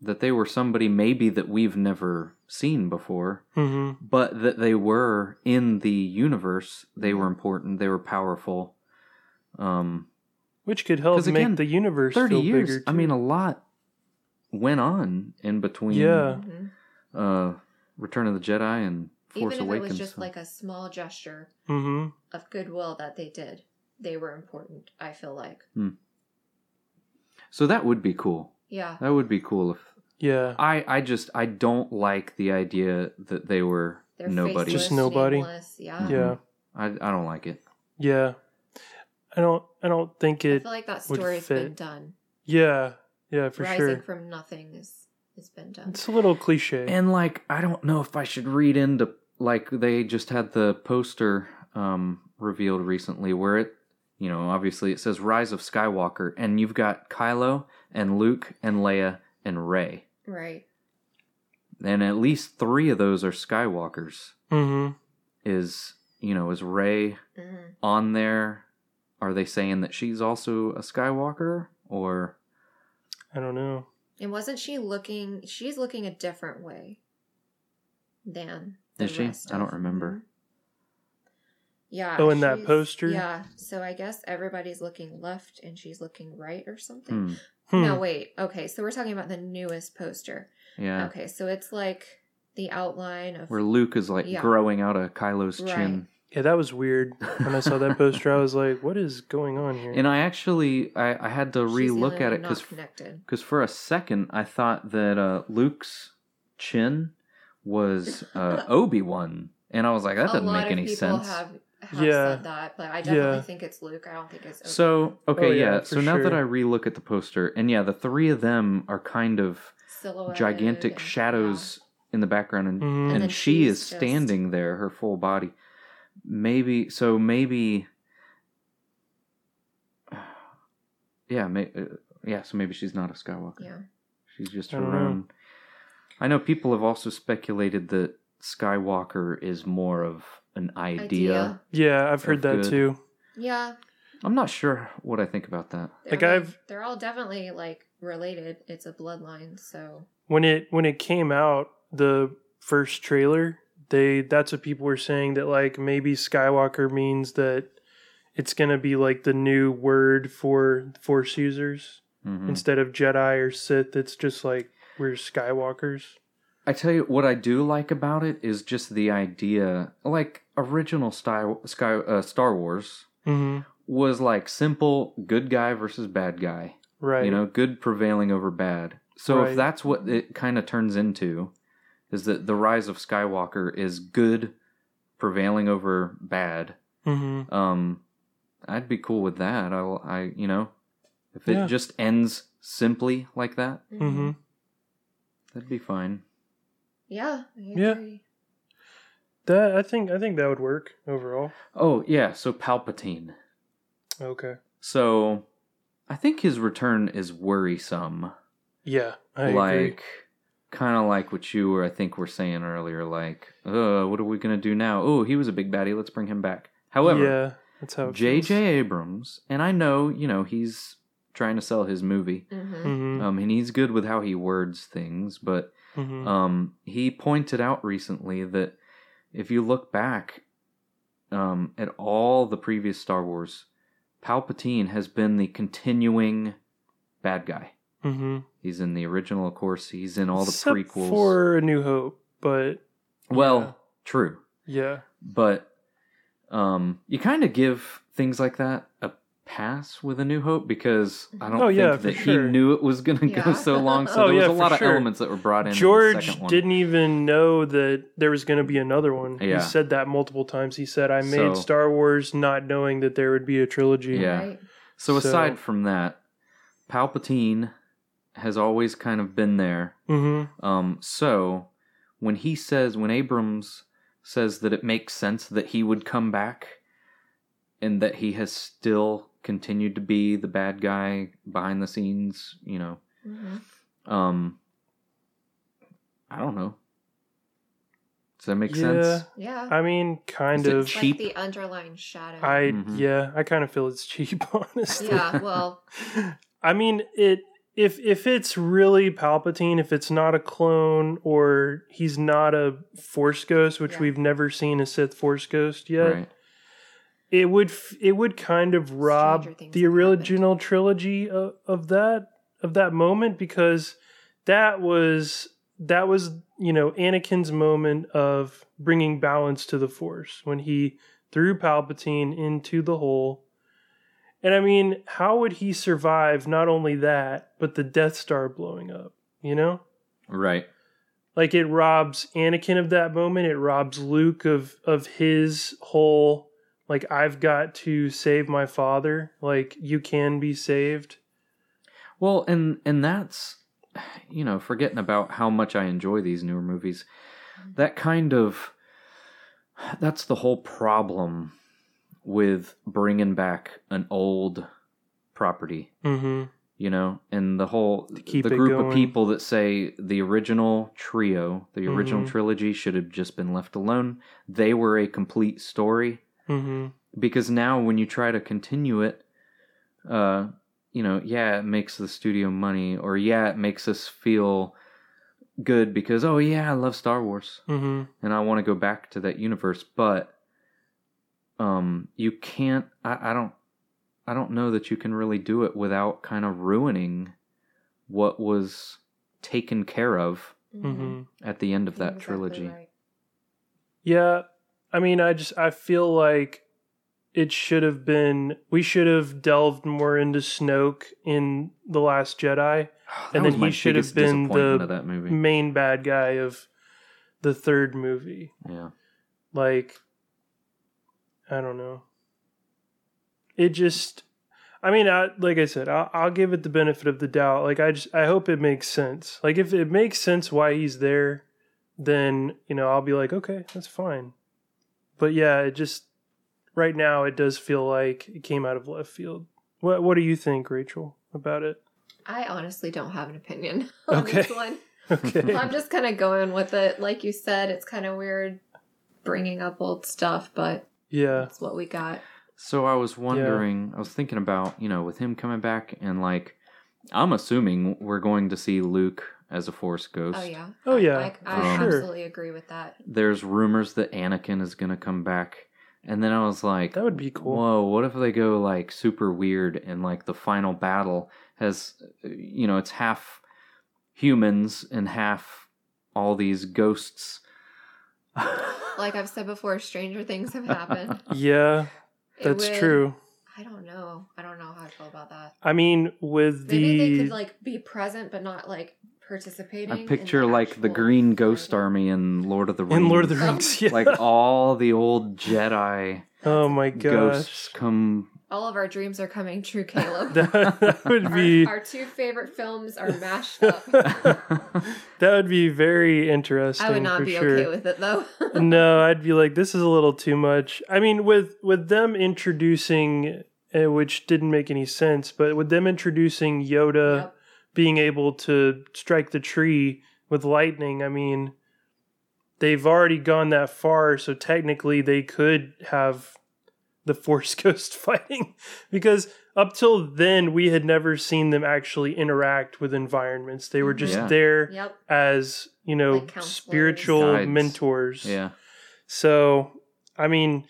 that they were somebody maybe that we've never seen before, hmm but that they were in the universe. They were important. They were powerful. Um, which could help again, make the universe thirty feel years. bigger. I mean, a lot went on in between. Yeah. Uh, Return of the Jedi and Force Even if Awakens. it was just so- like a small gesture Mhm. of goodwill that they did, they were important. I feel like. so that would be cool. Yeah. That would be cool if yeah, I. I just I don't like the idea that they were They're nobody. faceless, Just nobody. nameless, Yeah. yeah, I I don't like it. yeah. I don't. I don't think it. I feel like that story's been done. Yeah, yeah, for Rising sure. Rising from nothing is has been done. It's a little cliche. And like I don't know if I should read into like they just had the poster um revealed recently where it you know obviously it says Rise of Skywalker and you've got Kylo and Luke and Leia and Rey. right. And at least 3 of those are Skywalkers. hmm Is you know is Rey hmm on there? Are they saying that she's also a Skywalker or I don't know. And wasn't she looking? She's looking a different way than the Is she? rest I don't of- remember. Yeah. Oh, in that poster? Yeah. So I guess everybody's looking left and she's looking right or something. hmm, Hmm. No, wait. Okay, so we're talking about the newest poster. yeah. Okay, so it's like the outline of Where Luke is like Yeah. growing out of Kylo's Right. chin. Yeah, that was weird. When I saw that [LAUGHS] poster, I was like, "What is going on here?" And I actually I, I had to she's re-look at it because because for a second I thought that uh, Luke's chin was uh, [LAUGHS] Obi Wan, and I was like, that doesn't lot make of any people sense. have have Yeah. said that, but I definitely Yeah. think it's Luke. I don't think it's Obi-Wan. So okay, Oh, yeah. yeah, So for now that. I re-look at the poster, and yeah, the three of them are kind of Silhouetted gigantic and- shadows in the background, and Mhm. And and, she is just- standing there, her full body. Maybe so. Maybe. [SIGHS] Yeah, may, uh, yeah. So maybe she's not a Skywalker. Yeah. She's just her don't know. own. I know people have also speculated that Skywalker is more of an idea. Idea. yeah, I've heard that Good. too. Yeah. I'm not sure what I think about that. I Like, mean, I've- they're all definitely like related. It's a bloodline, so When it when it came out, the first trailer, they that's what people were saying that like maybe Skywalker means that it's gonna be like the new word for Force users Mhm. instead of Jedi or Sith. It's just like we're Skywalkers. I tell you what I do like about it is just the idea, like original style Sky uh, Star Wars hmm was like simple good guy versus bad guy. Right. You know, good prevailing over bad. So Right. if that's what it kind of turns into, is that the rise of Skywalker is good prevailing over bad, Mm-hmm. Um, I'd be cool with that. I, I, you know, if it Yeah. just ends simply like that, Mm-hmm. that'd be fine. Yeah. I Yeah. That I think I think that would work overall. Oh yeah, so Palpatine. Okay. So, I think his return is worrisome. Yeah, I like, agree. Kind of like what you were, I think, were saying earlier. Like, uh, what are we gonna do now? Oh, he was a big baddie. Let's bring him back. However, yeah, that's how. J.J. Abrams, and I know, you know, he's trying to sell his movie, Mm-hmm. Mm-hmm. um, and he's good with how he words things, but mm-hmm. um, he pointed out recently that if you look back um, at all the previous Star Wars, Palpatine has been the continuing bad guy. Mm-hmm. He's in the original, of course. He's in all the Except prequels. for A New Hope, but well, yeah. true, yeah, but um, you kind of give things like that a pass with A New Hope because I don't Oh, think yeah, that sure. he knew it was going to go so long. So [LAUGHS] Oh, there was yeah, a for lot of elements that were brought in. in the George second one. didn't even know that there was going to be another one. Yeah. He said that multiple times. He said, "I made So- Star Wars not knowing that there would be a trilogy." Yeah. Right. So So- aside from that, Palpatine has always kind of been there. Mm-hmm. Um, so when he says, when Abrams says that it makes sense that he would come back, and that he has still continued to be the bad guy behind the scenes, you know, Mm-hmm. um, I don't know. Does that make Yeah. sense? Yeah. I mean, kind Is of. It's cheap? like the underlying shadow. I Mhm. yeah, I kind of feel it's cheap, [LAUGHS] honestly. yeah. Well. I mean, it if if it's really Palpatine, if it's not a clone or he's not a Force ghost, which Yeah. we've never seen a Sith Force ghost yet, Right. it would it would kind of rob the have original trilogy of, of that of that moment because that was that was you know Anakin's moment of bringing balance to the Force when he threw Palpatine into the hole. And I mean, how would he survive not only that, but the Death Star blowing up? You know? Right. like it robs Anakin of that moment. It robs Luke of of his whole like I've got to save my father. Like you can be saved. Well, and and that's you know, forgetting about how much I enjoy these newer movies. That kind of that's the whole problem with bringing back an old property, Mm-hmm. you know, and the whole the group going. of people that say the original trio, the original Mhm. trilogy should have just been left alone. They were a complete story Mm-hmm. because now when you try to continue it uh you know yeah it makes the studio money or yeah it makes us feel good because oh yeah i love star wars Mm-hmm. and i want to go back to that universe but um you can't I, I don't i don't know that you can really do it without kind of ruining what was taken care of Mm-hmm. at the end of that exactly trilogy right. Yeah. I mean, I just I feel like it should have been we should have delved more into Snoke in The Last Jedi. [SIGHS] That And then he should have been the that movie Main bad guy of the third movie. yeah like i don't know. It just i mean I, like i said I'll, I'll give it the benefit of the doubt. Like i just i hope it makes sense. Like if it makes sense why he's there then you know i'll be like okay that's fine. But yeah it just right now it does feel like it came out of left field. What what do you think rachel about it? I honestly don't have an opinion [LAUGHS] on Okay. this one. [LAUGHS] okay. [LAUGHS] I'm just kind of going with it. Like you said, it's kind of weird bringing up old stuff, but yeah that's what we got. So I was wondering, I was thinking about, you know, with him coming back and like, I'm assuming we're going to see Luke as a Force ghost. Oh yeah. Oh, yeah, I, I for sure. absolutely agree with that. There's rumors that Anakin is going to come back. And then I was like, that would be cool whoa, what if they go like super weird and like the final battle has, you know, it's half humans and half all these ghosts. [LAUGHS] Like I've said before, stranger things have happened. [LAUGHS] yeah It that's would- true I don't know. I don't know how I feel about that. i mean with Maybe the they could like be present but not like participating. I in picture like the Green Ghost fighting. Army in Lord of the Rings. in Lord of the. Rings, [LAUGHS] yeah. like all the old Jedi Oh my ghosts gosh. come. All of our dreams are coming true, [LAUGHS] Caleb. That, that would our, be our two favorite films are [LAUGHS] mashed up. [LAUGHS] that would be very interesting. I would not be sure. okay with it though. no, I'd be like, this is a little too much. I mean, with with them introducing, uh, which didn't make any sense, but with them introducing Yoda Yep. being able to strike the tree with lightning, I mean, they've already gone that far, so technically they could have the Force [LAUGHS] Ghost fighting because up till then we had never seen them actually interact with environments. They were mm, just Yeah. there Yep. as you know Like spiritual Guides. mentors. yeah. So, I mean,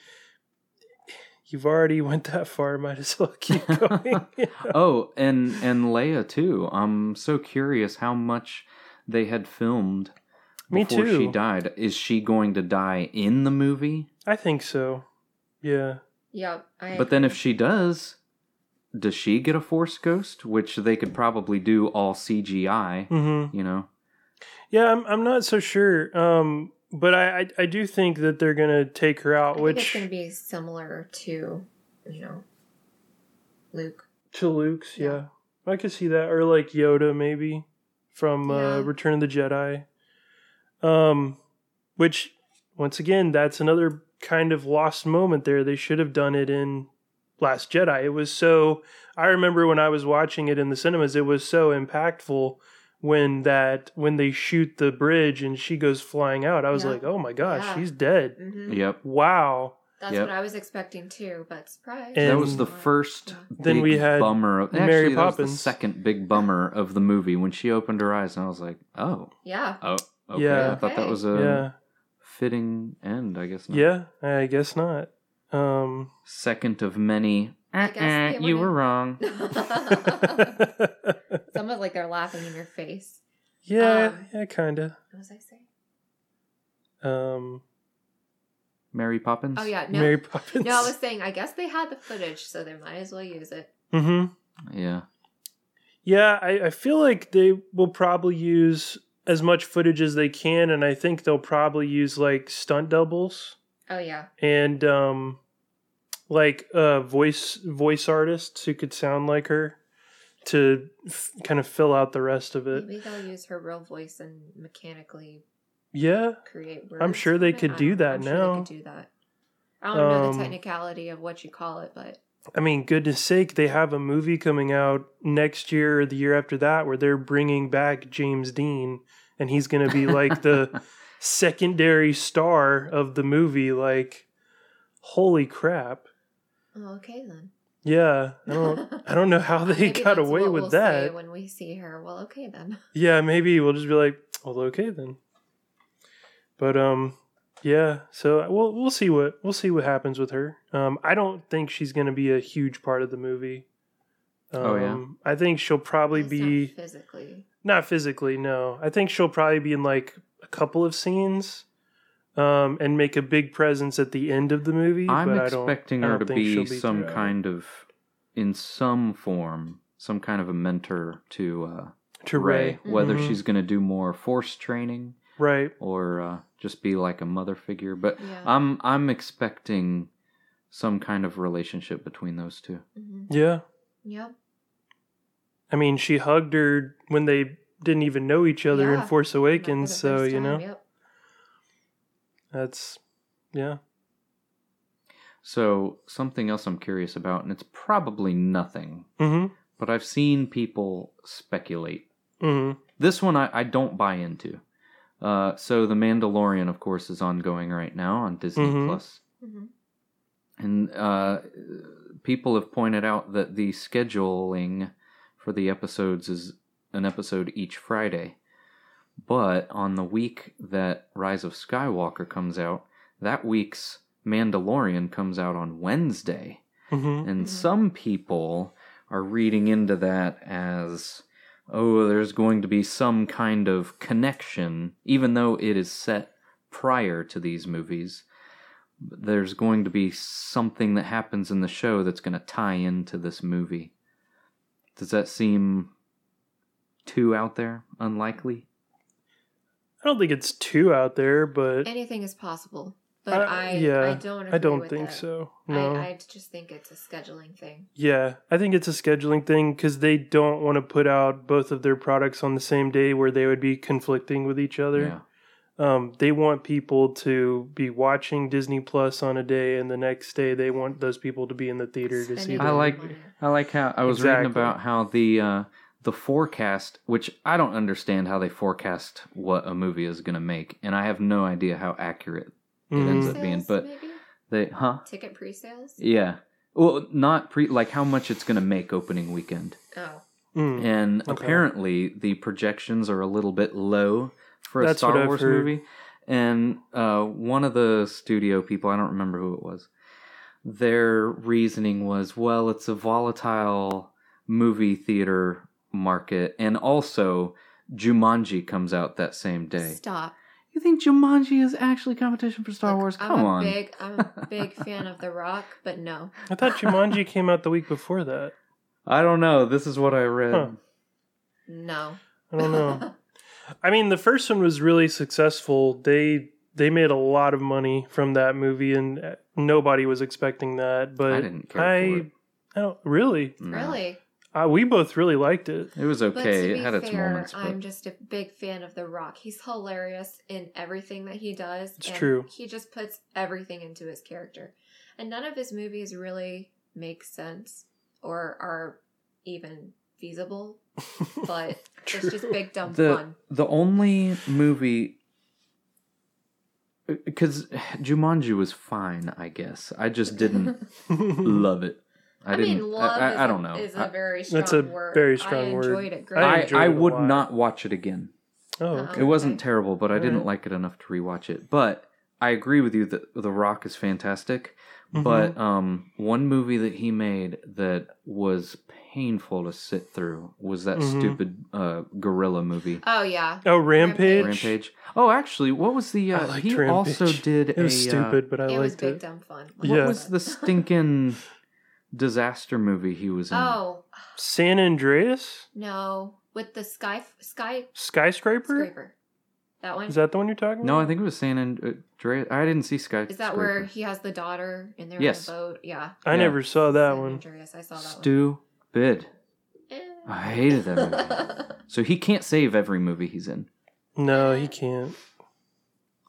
you've already went that far. Might as well keep [LAUGHS] going. Oh, and and Leia too. I'm so curious how much they had filmed Me before she died. Is she going to die in the movie? I think so. Yeah. Yep. I But then if she does, does she get a Force Ghost, which they could probably do all CGI? hmm You know. Yeah, I'm. I'm not so sure. Um, but I, I, I do think that they're gonna take her I out, think which it's going to be similar to, you know, Luke. to Luke's. Yeah. Yeah. I could see that, or like Yoda, maybe from uh, Return of the Jedi. Um, which once again, that's another kind of lost moment there. They should have done it in Last Jedi. It was so. I remember when I was watching it in the cinemas, it was so impactful when that when they shoot the bridge and she goes flying out. I was Yeah. like, oh my gosh, Yeah. she's dead. hmm Yep. Wow. That's Yep. what I was expecting too, but surprise. And- that was the first. Yeah. Then big we had bummer. Of, Mary actually, that was Poppins. the second big bummer of the movie when she opened her eyes, and I was like, "Oh, Yeah. oh, okay." Yeah. I thought that was a yeah. Fitting end. I guess. Not. Yeah. I guess not. Um. Second of many. I guess "Uh-uh, you were- were wrong. [LAUGHS] it's almost like they're laughing in your face. yeah. Um, yeah. Kinda. What was I saying? Um. Mary Poppins. Oh yeah, no. Mary Poppins. No, I was saying I guess they had the footage, so they might as well use it. Mm-hmm. Yeah. Yeah, I, I feel like they will probably use as much footage as they can, and I think they'll probably use like stunt doubles Oh yeah. and um, like uh, voice voice artists who could sound like her to f- kind of fill out the rest of it. Maybe they'll use her real voice and mechanically Yeah, create words. I'm sure they could do that I'm sure now. they could do that. I don't know Um, the technicality of what you call it, but I mean, goodness sake, they have a movie coming out next year or the year after that where they're bringing back James Dean, and he's going to be like the [LAUGHS] secondary star of the movie. Like, holy crap! oh, okay then. Yeah, I don't, I don't know how [LAUGHS] they got away with we'll that. when we see her. Well, okay then. Yeah, maybe we'll just be like, well, okay then. But um, yeah. So we'll we'll see what we'll see what happens with her. Um, I don't think she's going to be a huge part of the movie. Um, Oh, yeah? I think she'll probably At be not physically. not physically. No, I think she'll probably be in like a couple of scenes. Um, and make a big presence at the end of the movie. I'm but I don't, expecting I her don't to think she'll be some throughout. kind of, in some form, some kind of a mentor to uh, to Rey, Whether Mhm. she's going to do more force training right? or uh, just be like a mother figure, but Yeah. I'm I'm expecting some kind of relationship between those two. hmm Yeah. Yep. I mean, she hugged her when they didn't even know each other in Force Not Awakens, so first you know Yep. that's yeah. So something else I'm curious about, and it's probably nothing, Mm-hmm. but I've seen people speculate. Mm-hmm. This one I, I don't buy into. Uh, so the Mandalorian, of course, is ongoing right now on Disney Mhm. Plus. hmm And uh, people have pointed out that the scheduling for the episodes is an episode each Friday. But on the week that Rise of Skywalker comes out, that week's Mandalorian comes out on Wednesday. Mm-hmm. And Mhm. some people are reading into that as, oh, there's going to be some kind of connection, even though it is set prior to these movies. There's going to be something that happens in the show that's going to tie into this movie. Does that seem too out there? Unlikely? I don't think it's too out there, but Anything is possible. But Uh, I yeah, I don't I don't with think it. so. No. I, I just think it's a scheduling thing. Yeah, I think it's a scheduling thing because they don't want to put out both of their products on the same day where they would be conflicting with each other. Yeah. Um, they want people to be watching Disney Plus on a day, and the next day they want those people to be in the theater to see. Spending The I like. I like how I was reading about how the uh, the forecast, which I don't understand how they forecast what a movie is going to make, and I have no idea how accurate it ends up being. But maybe? they, huh? ticket pre-sales. Yeah. Well, not pre like how much it's going to make opening weekend, Oh, Mm. and Okay. apparently the projections are a little bit low for a That's what Star I've Wars heard. movie. And uh, one of the studio people, I don't remember who it was, their reasoning was, well, it's a volatile movie theater market, and also Jumanji comes out that same day. stop! You think Jumanji is actually competition for Star Look, Wars? I'm a on. Big, I'm a [LAUGHS] big fan of The Rock, but no. I thought Jumanji [LAUGHS] came out the week before that. I don't know. This is what I read. Huh. No. I don't know. [LAUGHS] I mean, the first one was really successful. They they made a lot of money from that movie, and uh, nobody was expecting that. But I didn't care I, for it. I don't really. No. Really? Uh, we both really liked it. It was But to okay. be It had its moments, but I'm just a big fan of The Rock. He's hilarious in everything that he does. It's and true. He just puts everything into his character. And none of his movies really make sense or are even feasible, [LAUGHS] but it's just big dumb the fun. the only movie because Jumanji was fine, I guess. I just didn't [LAUGHS] [LAUGHS] love it. I, I, didn't. mean, love I, I, I don't know. is I- a very strong That's a word. very strong I word. enjoyed it I. I, enjoyed I it a would lot. not watch it again. oh, Uh-uh. okay. It wasn't Okay. terrible, but I didn't Alright. like it enough to rewatch it. But I agree with you that The Rock is fantastic. Mhm. But um, one movie that he made that was painful to sit through was that Mhm. stupid uh, gorilla movie. oh, yeah. oh, Rampage. Rampage. Oh, actually, what was the? I Uh, liked he Rampage. also did It was a. uh, stupid, but I it was big it. dumb fun. what Yeah. was the stinking disaster movie he was in? Oh, San Andreas no. With the sky, sky skyscraper. scraper. That one? Is that the one you're talking about? No. I think it was San Andreas. I didn't see Sky. Is that where he has the daughter and they're Yes. on a boat? Yeah. I Yeah. never saw that San one. Andreas, I saw that Stupid. one. I hated that movie. [LAUGHS] So he can't save every movie he's in. No, he can't.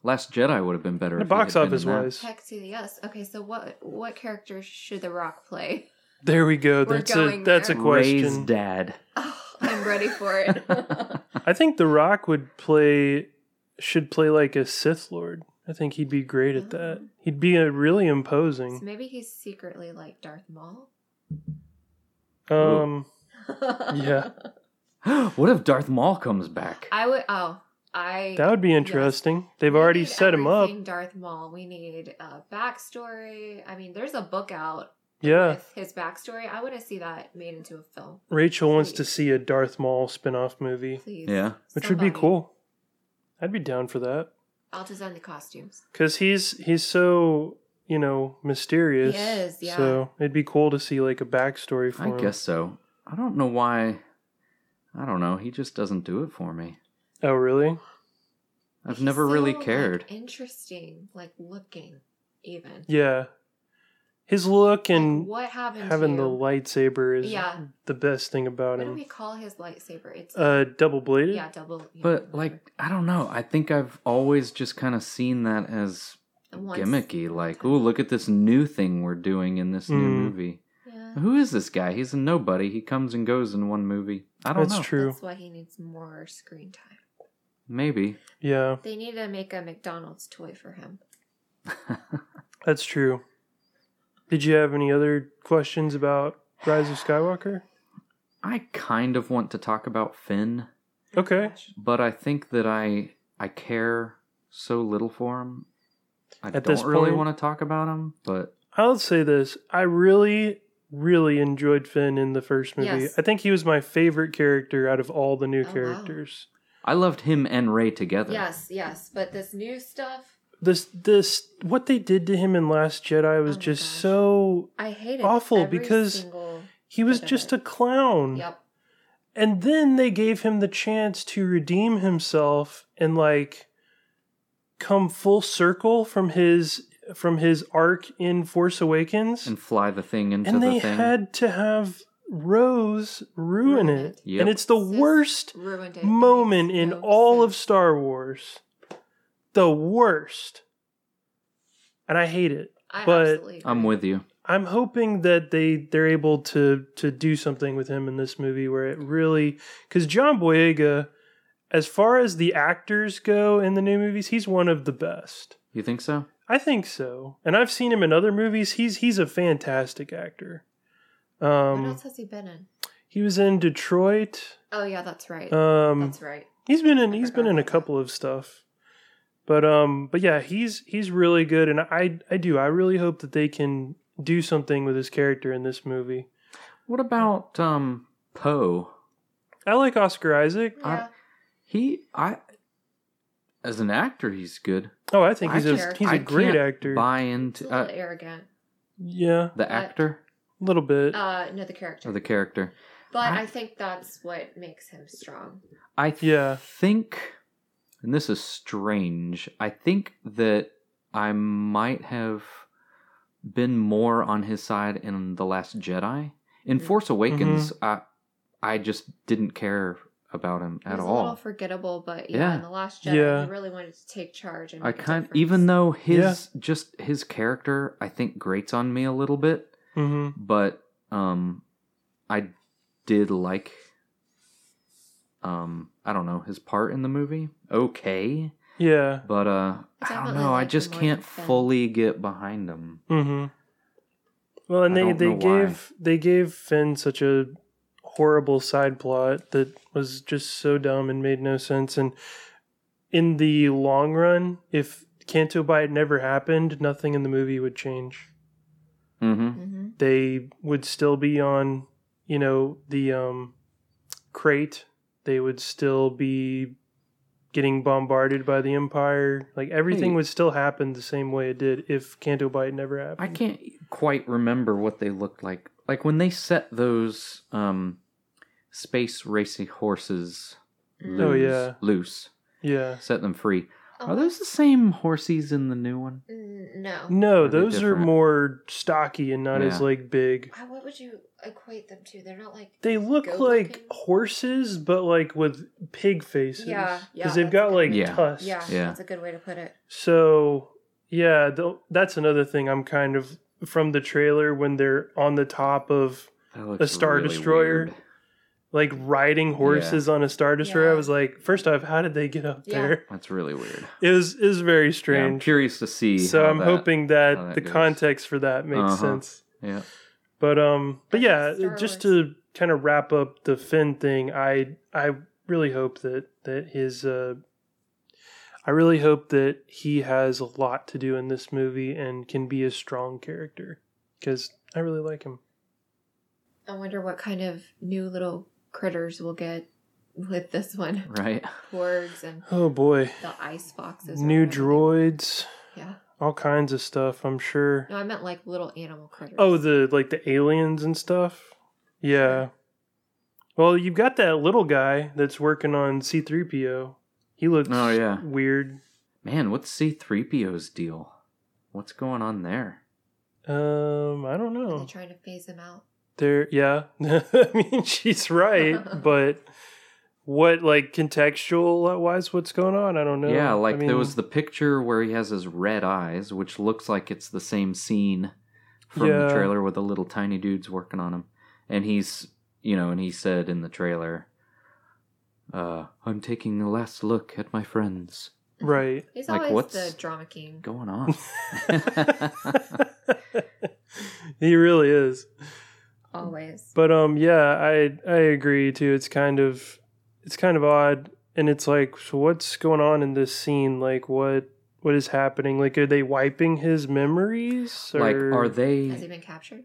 Last Jedi would have been better. The box had been office in that. wise. Heck to the yes. Okay, so what what character should The Rock play? There we go. We're That's a going that's a question. Rey's dad. Oh, I'm ready for it. [LAUGHS] I think The Rock would play should play like a Sith Lord. I think he'd be great at that. He'd be a really so imposing. maybe he's secretly like Darth Maul. Um, [LAUGHS] Yeah. [GASPS] what if Darth Maul comes back? I would. Oh, I. that would be interesting. They've we already need set him up. Darth Maul. We need a backstory. I mean, there's a book out Yeah, with his backstory. I want to see that made into a film, Rachel wants to see a Darth Maul spin-off movie, please. Yeah. which would be cool. I'd be down for that I'll design the costumes. because he's he's so you know mysterious. He is, yeah. So it'd be cool to see like a backstory for I him. I guess so. I don't know why. I don't know. He just doesn't do it for me. Oh really? I've He's never really so, like, cared. interesting, like looking, even. Yeah. His look and like, what happened having to the you? lightsaber is Yeah. the best thing about What do him. we call his lightsaber? It's Uh, double bladed. yeah, double. yeah, But whatever. like, I don't know. I think I've always just kind of seen that as Once- gimmicky. Like, oh, look at this new thing we're doing in this new Mm. movie. Yeah, Who is this guy? He's a nobody. He comes and goes in one movie. I don't That's know. true. that's why he needs more screen time. Maybe. Yeah, They need to make a McDonald's toy for him. [LAUGHS] that's true. Did you have any other questions about Rise of Skywalker? I kind of want to talk about Finn, Okay. But I think that I I care so little for him. I At don't this really point- want to talk about him, but I'll say this. I really, really enjoyed Finn in the first movie. Yes. I think he was my favorite character out of all the new Oh, wow. Characters. I loved him and Rey together. Yes, yes, but this new stuff, This, this, what they did to him in Last Jedi was Oh just gosh. so. I hated Awful, every because He was just a clown. Yep. And then they gave him the chance to redeem himself and like come full circle from his from his arc in Force Awakens, and fly the thing into and the they had to have Rose ruin Ruin it, it. Yep. and it's the Sis worst ruined it. It moment makes in no all of. Star Wars. The worst. And I hate it. I but absolutely I'm with you. I'm hoping that they they're able to to do something with him in this movie where it really cuz John Boyega as far as the actors go in the new movies, he's one of the best. You think so? I think so. And I've seen him in other movies. He's he's a fantastic actor. What Um else has he been in? he was in Detroit. Oh yeah, that's right. Um that's right. He's been in I he's forgot been in a about that. couple of stuff. But um but yeah, he's he's really good and I I do. I really hope that they can do something with his character in this movie. What about um Poe? I like Oscar Isaac. Yeah. He I as an actor he's good. Oh, I think I he's a he's a I great can't actor. Buy It's a into little uh, arrogant. Yeah, the actor a little bit. Uh, no, the character. or the character. but I- I think that's what makes him strong. I th- Yeah. think, and this is strange. I think that I might have been more on his side in the Last Jedi. In Mm. Force Awakens, I I just didn't care about him at was a little all. forgettable, but yeah, Yeah. in the Last Jedi, Yeah. he really wanted to take charge and I make a kind even though his just his character I think grates on me a little bit, hmm but um I did like um I don't know his part in the movie. Okay. Yeah. But uh, I I don't definitely know. I just can't fully get behind him. hmm Well, and I they they know why. gave they gave Finn such a horrible side plot that was just so dumb and made no sense. And in the long run, if Canto Bight never happened, nothing in the movie would change. Mm-hmm. hmm They would still be on, you know, the um, Crait. They would still be getting bombarded by the Empire. Like everything Hey. would still happen the same way it did if Canto Bight never happened. I can't quite remember what they looked like. Like when they set those um, space racing horses loose, Oh, yeah. loose, Yeah. set them free. Oh, Are those the same horses in the new one? No. No, Are they those are different? more stocky and not as Yeah. like big. Uh, What would you equate them to? They're not like. They look Goat like looking? horses, but like with pig faces. Yeah, yeah, Because they've that's got good. like Yeah. tusks. Yeah, Yeah. that's a good way to put it. So yeah, th- that's another thing. I'm kind of from the trailer when they're on the top of That looks Star really Destroyer? weird. Like riding horses on a star destroyer. I was like, first off, how did they get up Yeah. there? That's really weird. [LAUGHS] It was it was very Yeah, I'm strange. curious to see. so how I'm that- hoping that, that the goes. context for that makes Uh-huh. sense. Yeah. But um, but yeah, Star just Wars. to kind of wrap up the Finn thing, I I really hope that that his uh, I really hope that he has a lot to do in this movie and can be a strong character because I really like him. I wonder what kind of new little critters we'll get with this one. Right. Porgs and Oh boy, the ice foxes. new whatever droids, Yeah. all kinds of stuff. I'm sure. No, I meant like little animal critters. Oh, the like the aliens and stuff. Yeah. Well, you've got that little guy that's working on C3PO. He looks Oh, yeah. weird. Man, what's C3PO's deal? What's going on there? Um, I don't Are know. they trying to phase him out? There, yeah. [LAUGHS] I mean, she's right, [LAUGHS] but what, like, contextual wise, what's going on? I don't know. Yeah, like I mean, there was the picture where he has his red eyes, which looks like it's the same scene from Yeah. the trailer with the little tiny dudes working on him. And he's, you know, and he said in the trailer, uh, I'm taking a last look at my friends. right. He's Like, always what's- the drama king. Going on. [LAUGHS] he really is. Always. But um, yeah, I I agree too. It's kind of it's kind of odd, and it's like, so what's going on in this scene? Like, what what is happening? Like, are they wiping his memories? Or... like, are they? Has he been captured?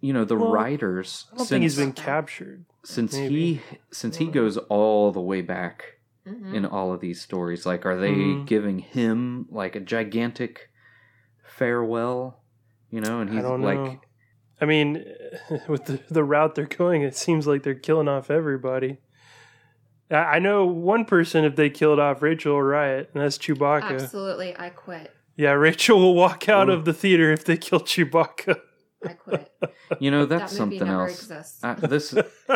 you know, the Well, writers, I don't think he's since, been captured. since maybe. he, since he goes all the way back Mm-hmm. in all of these stories? Like, are they Mhm. giving him like a gigantic farewell? You know, and he's I don't like, know. I mean, [LAUGHS] with the the route they're going, it seems like they're killing off everybody. I I know one person if they killed off Rachel will riot, and that's Chewbacca. Absolutely, I quit. Yeah, Rachel will walk out Ooh. of the theater if they kill Chewbacca. I quit. You know, that's that movie something never else. exists. Uh, this [LAUGHS]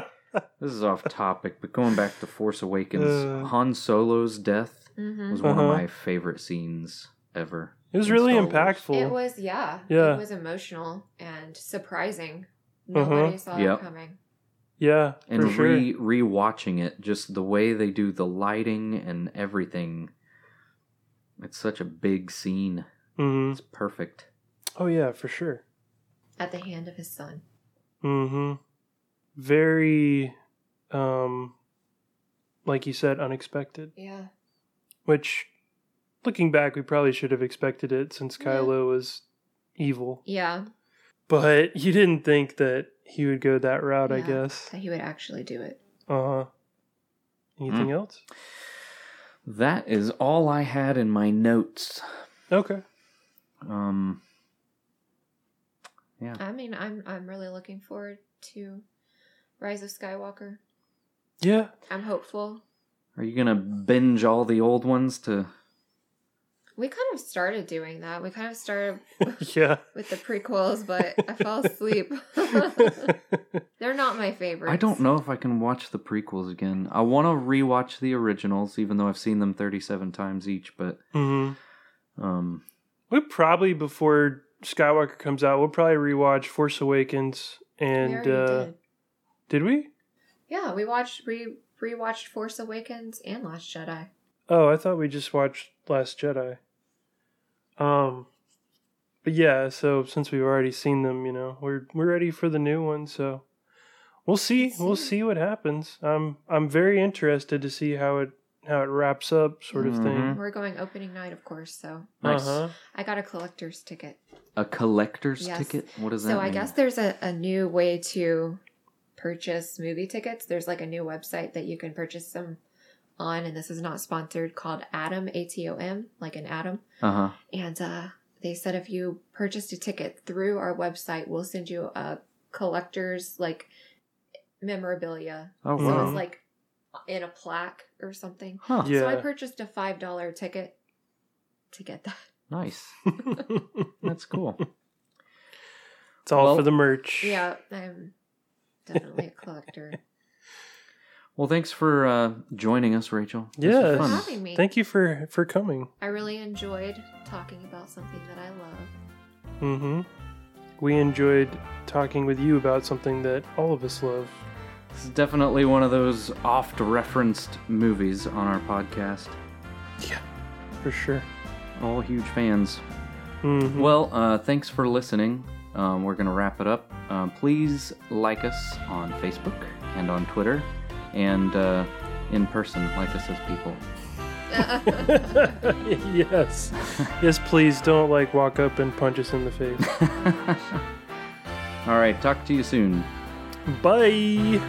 this is off topic, but going back to Force Awakens, Uh. Han Solo's death hmm was one Uh-huh. of my favorite scenes ever. It was really impactful. It was, yeah, Yeah. It was emotional and surprising. Uh-huh. Nobody saw Yep. it coming. yeah, And for sure. re rewatching it, just the way they do the lighting and everything. It's such a big scene. hmm It's perfect. Oh yeah, for sure. At the hand of his son. Mm-hmm. Very, um, like you said, unexpected. Yeah. Which, looking back, we probably should have expected it since Yeah. Kylo was evil. Yeah. But you didn't think that he would go that route, I guess. That he would actually do it. Uh huh. Anything Mm. else? That is all I had in my notes. Okay. Um, Yeah. I mean, I'm I'm really looking forward to Rise of Skywalker. Yeah. I'm hopeful. are you gonna binge all the old ones to? We kind of started doing that. We kind of started [LAUGHS] yeah. with the prequels, but I fell asleep. [LAUGHS] They're not my favorites. I don't know if I can watch the prequels again. I want to rewatch the originals, even though I've seen them thirty-seven times each. But hmm um, We probably before Skywalker comes out, we'll probably rewatch Force Awakens and already uh did. did we? Yeah, we watched re rewatched Force Awakens and Last Jedi. Oh, I thought we just watched Last Jedi. Um but yeah, so since we've already seen them, you know, we're we're ready for the new one, so we'll see. Let's We'll see. see what happens. I'm I'm very interested to see how it how it wraps up sort of thing. Mhm. We're going opening night, of course. So nice. Uh-huh. I got a collector's ticket. A collector's Yes. ticket. What does that So mean? I guess there's a, a new way to purchase movie tickets. There's like a new website that you can purchase them on, and this is not sponsored, called Atom, A T O M, like an atom. Uh huh. And uh, they said if you purchased a ticket through our website, we'll send you a collector's like memorabilia. Oh So wow. it's like in a plaque or something. Huh. Yeah. So I purchased a five dollar ticket to get that. Nice. [LAUGHS] That's cool. it's all Well- for the merch. Yeah, I'm definitely a collector. Well, thanks for uh, joining us, Rachel. This was Yes. having me. Thank you for for coming. I really enjoyed talking about something that I love. Mm-hmm. We enjoyed talking with you about something that all of us love. This is definitely one of those oft-referenced movies on our podcast. Yeah, for sure. All huge fans. Mhm. Well, uh, thanks for listening. Um, we're going to wrap it up. Um, please like us on Facebook and on Twitter and uh, in person, like us as people. [LAUGHS] yes, yes. Please don't like walk up and punch us in the face. [LAUGHS] All right, talk to you soon. Bye.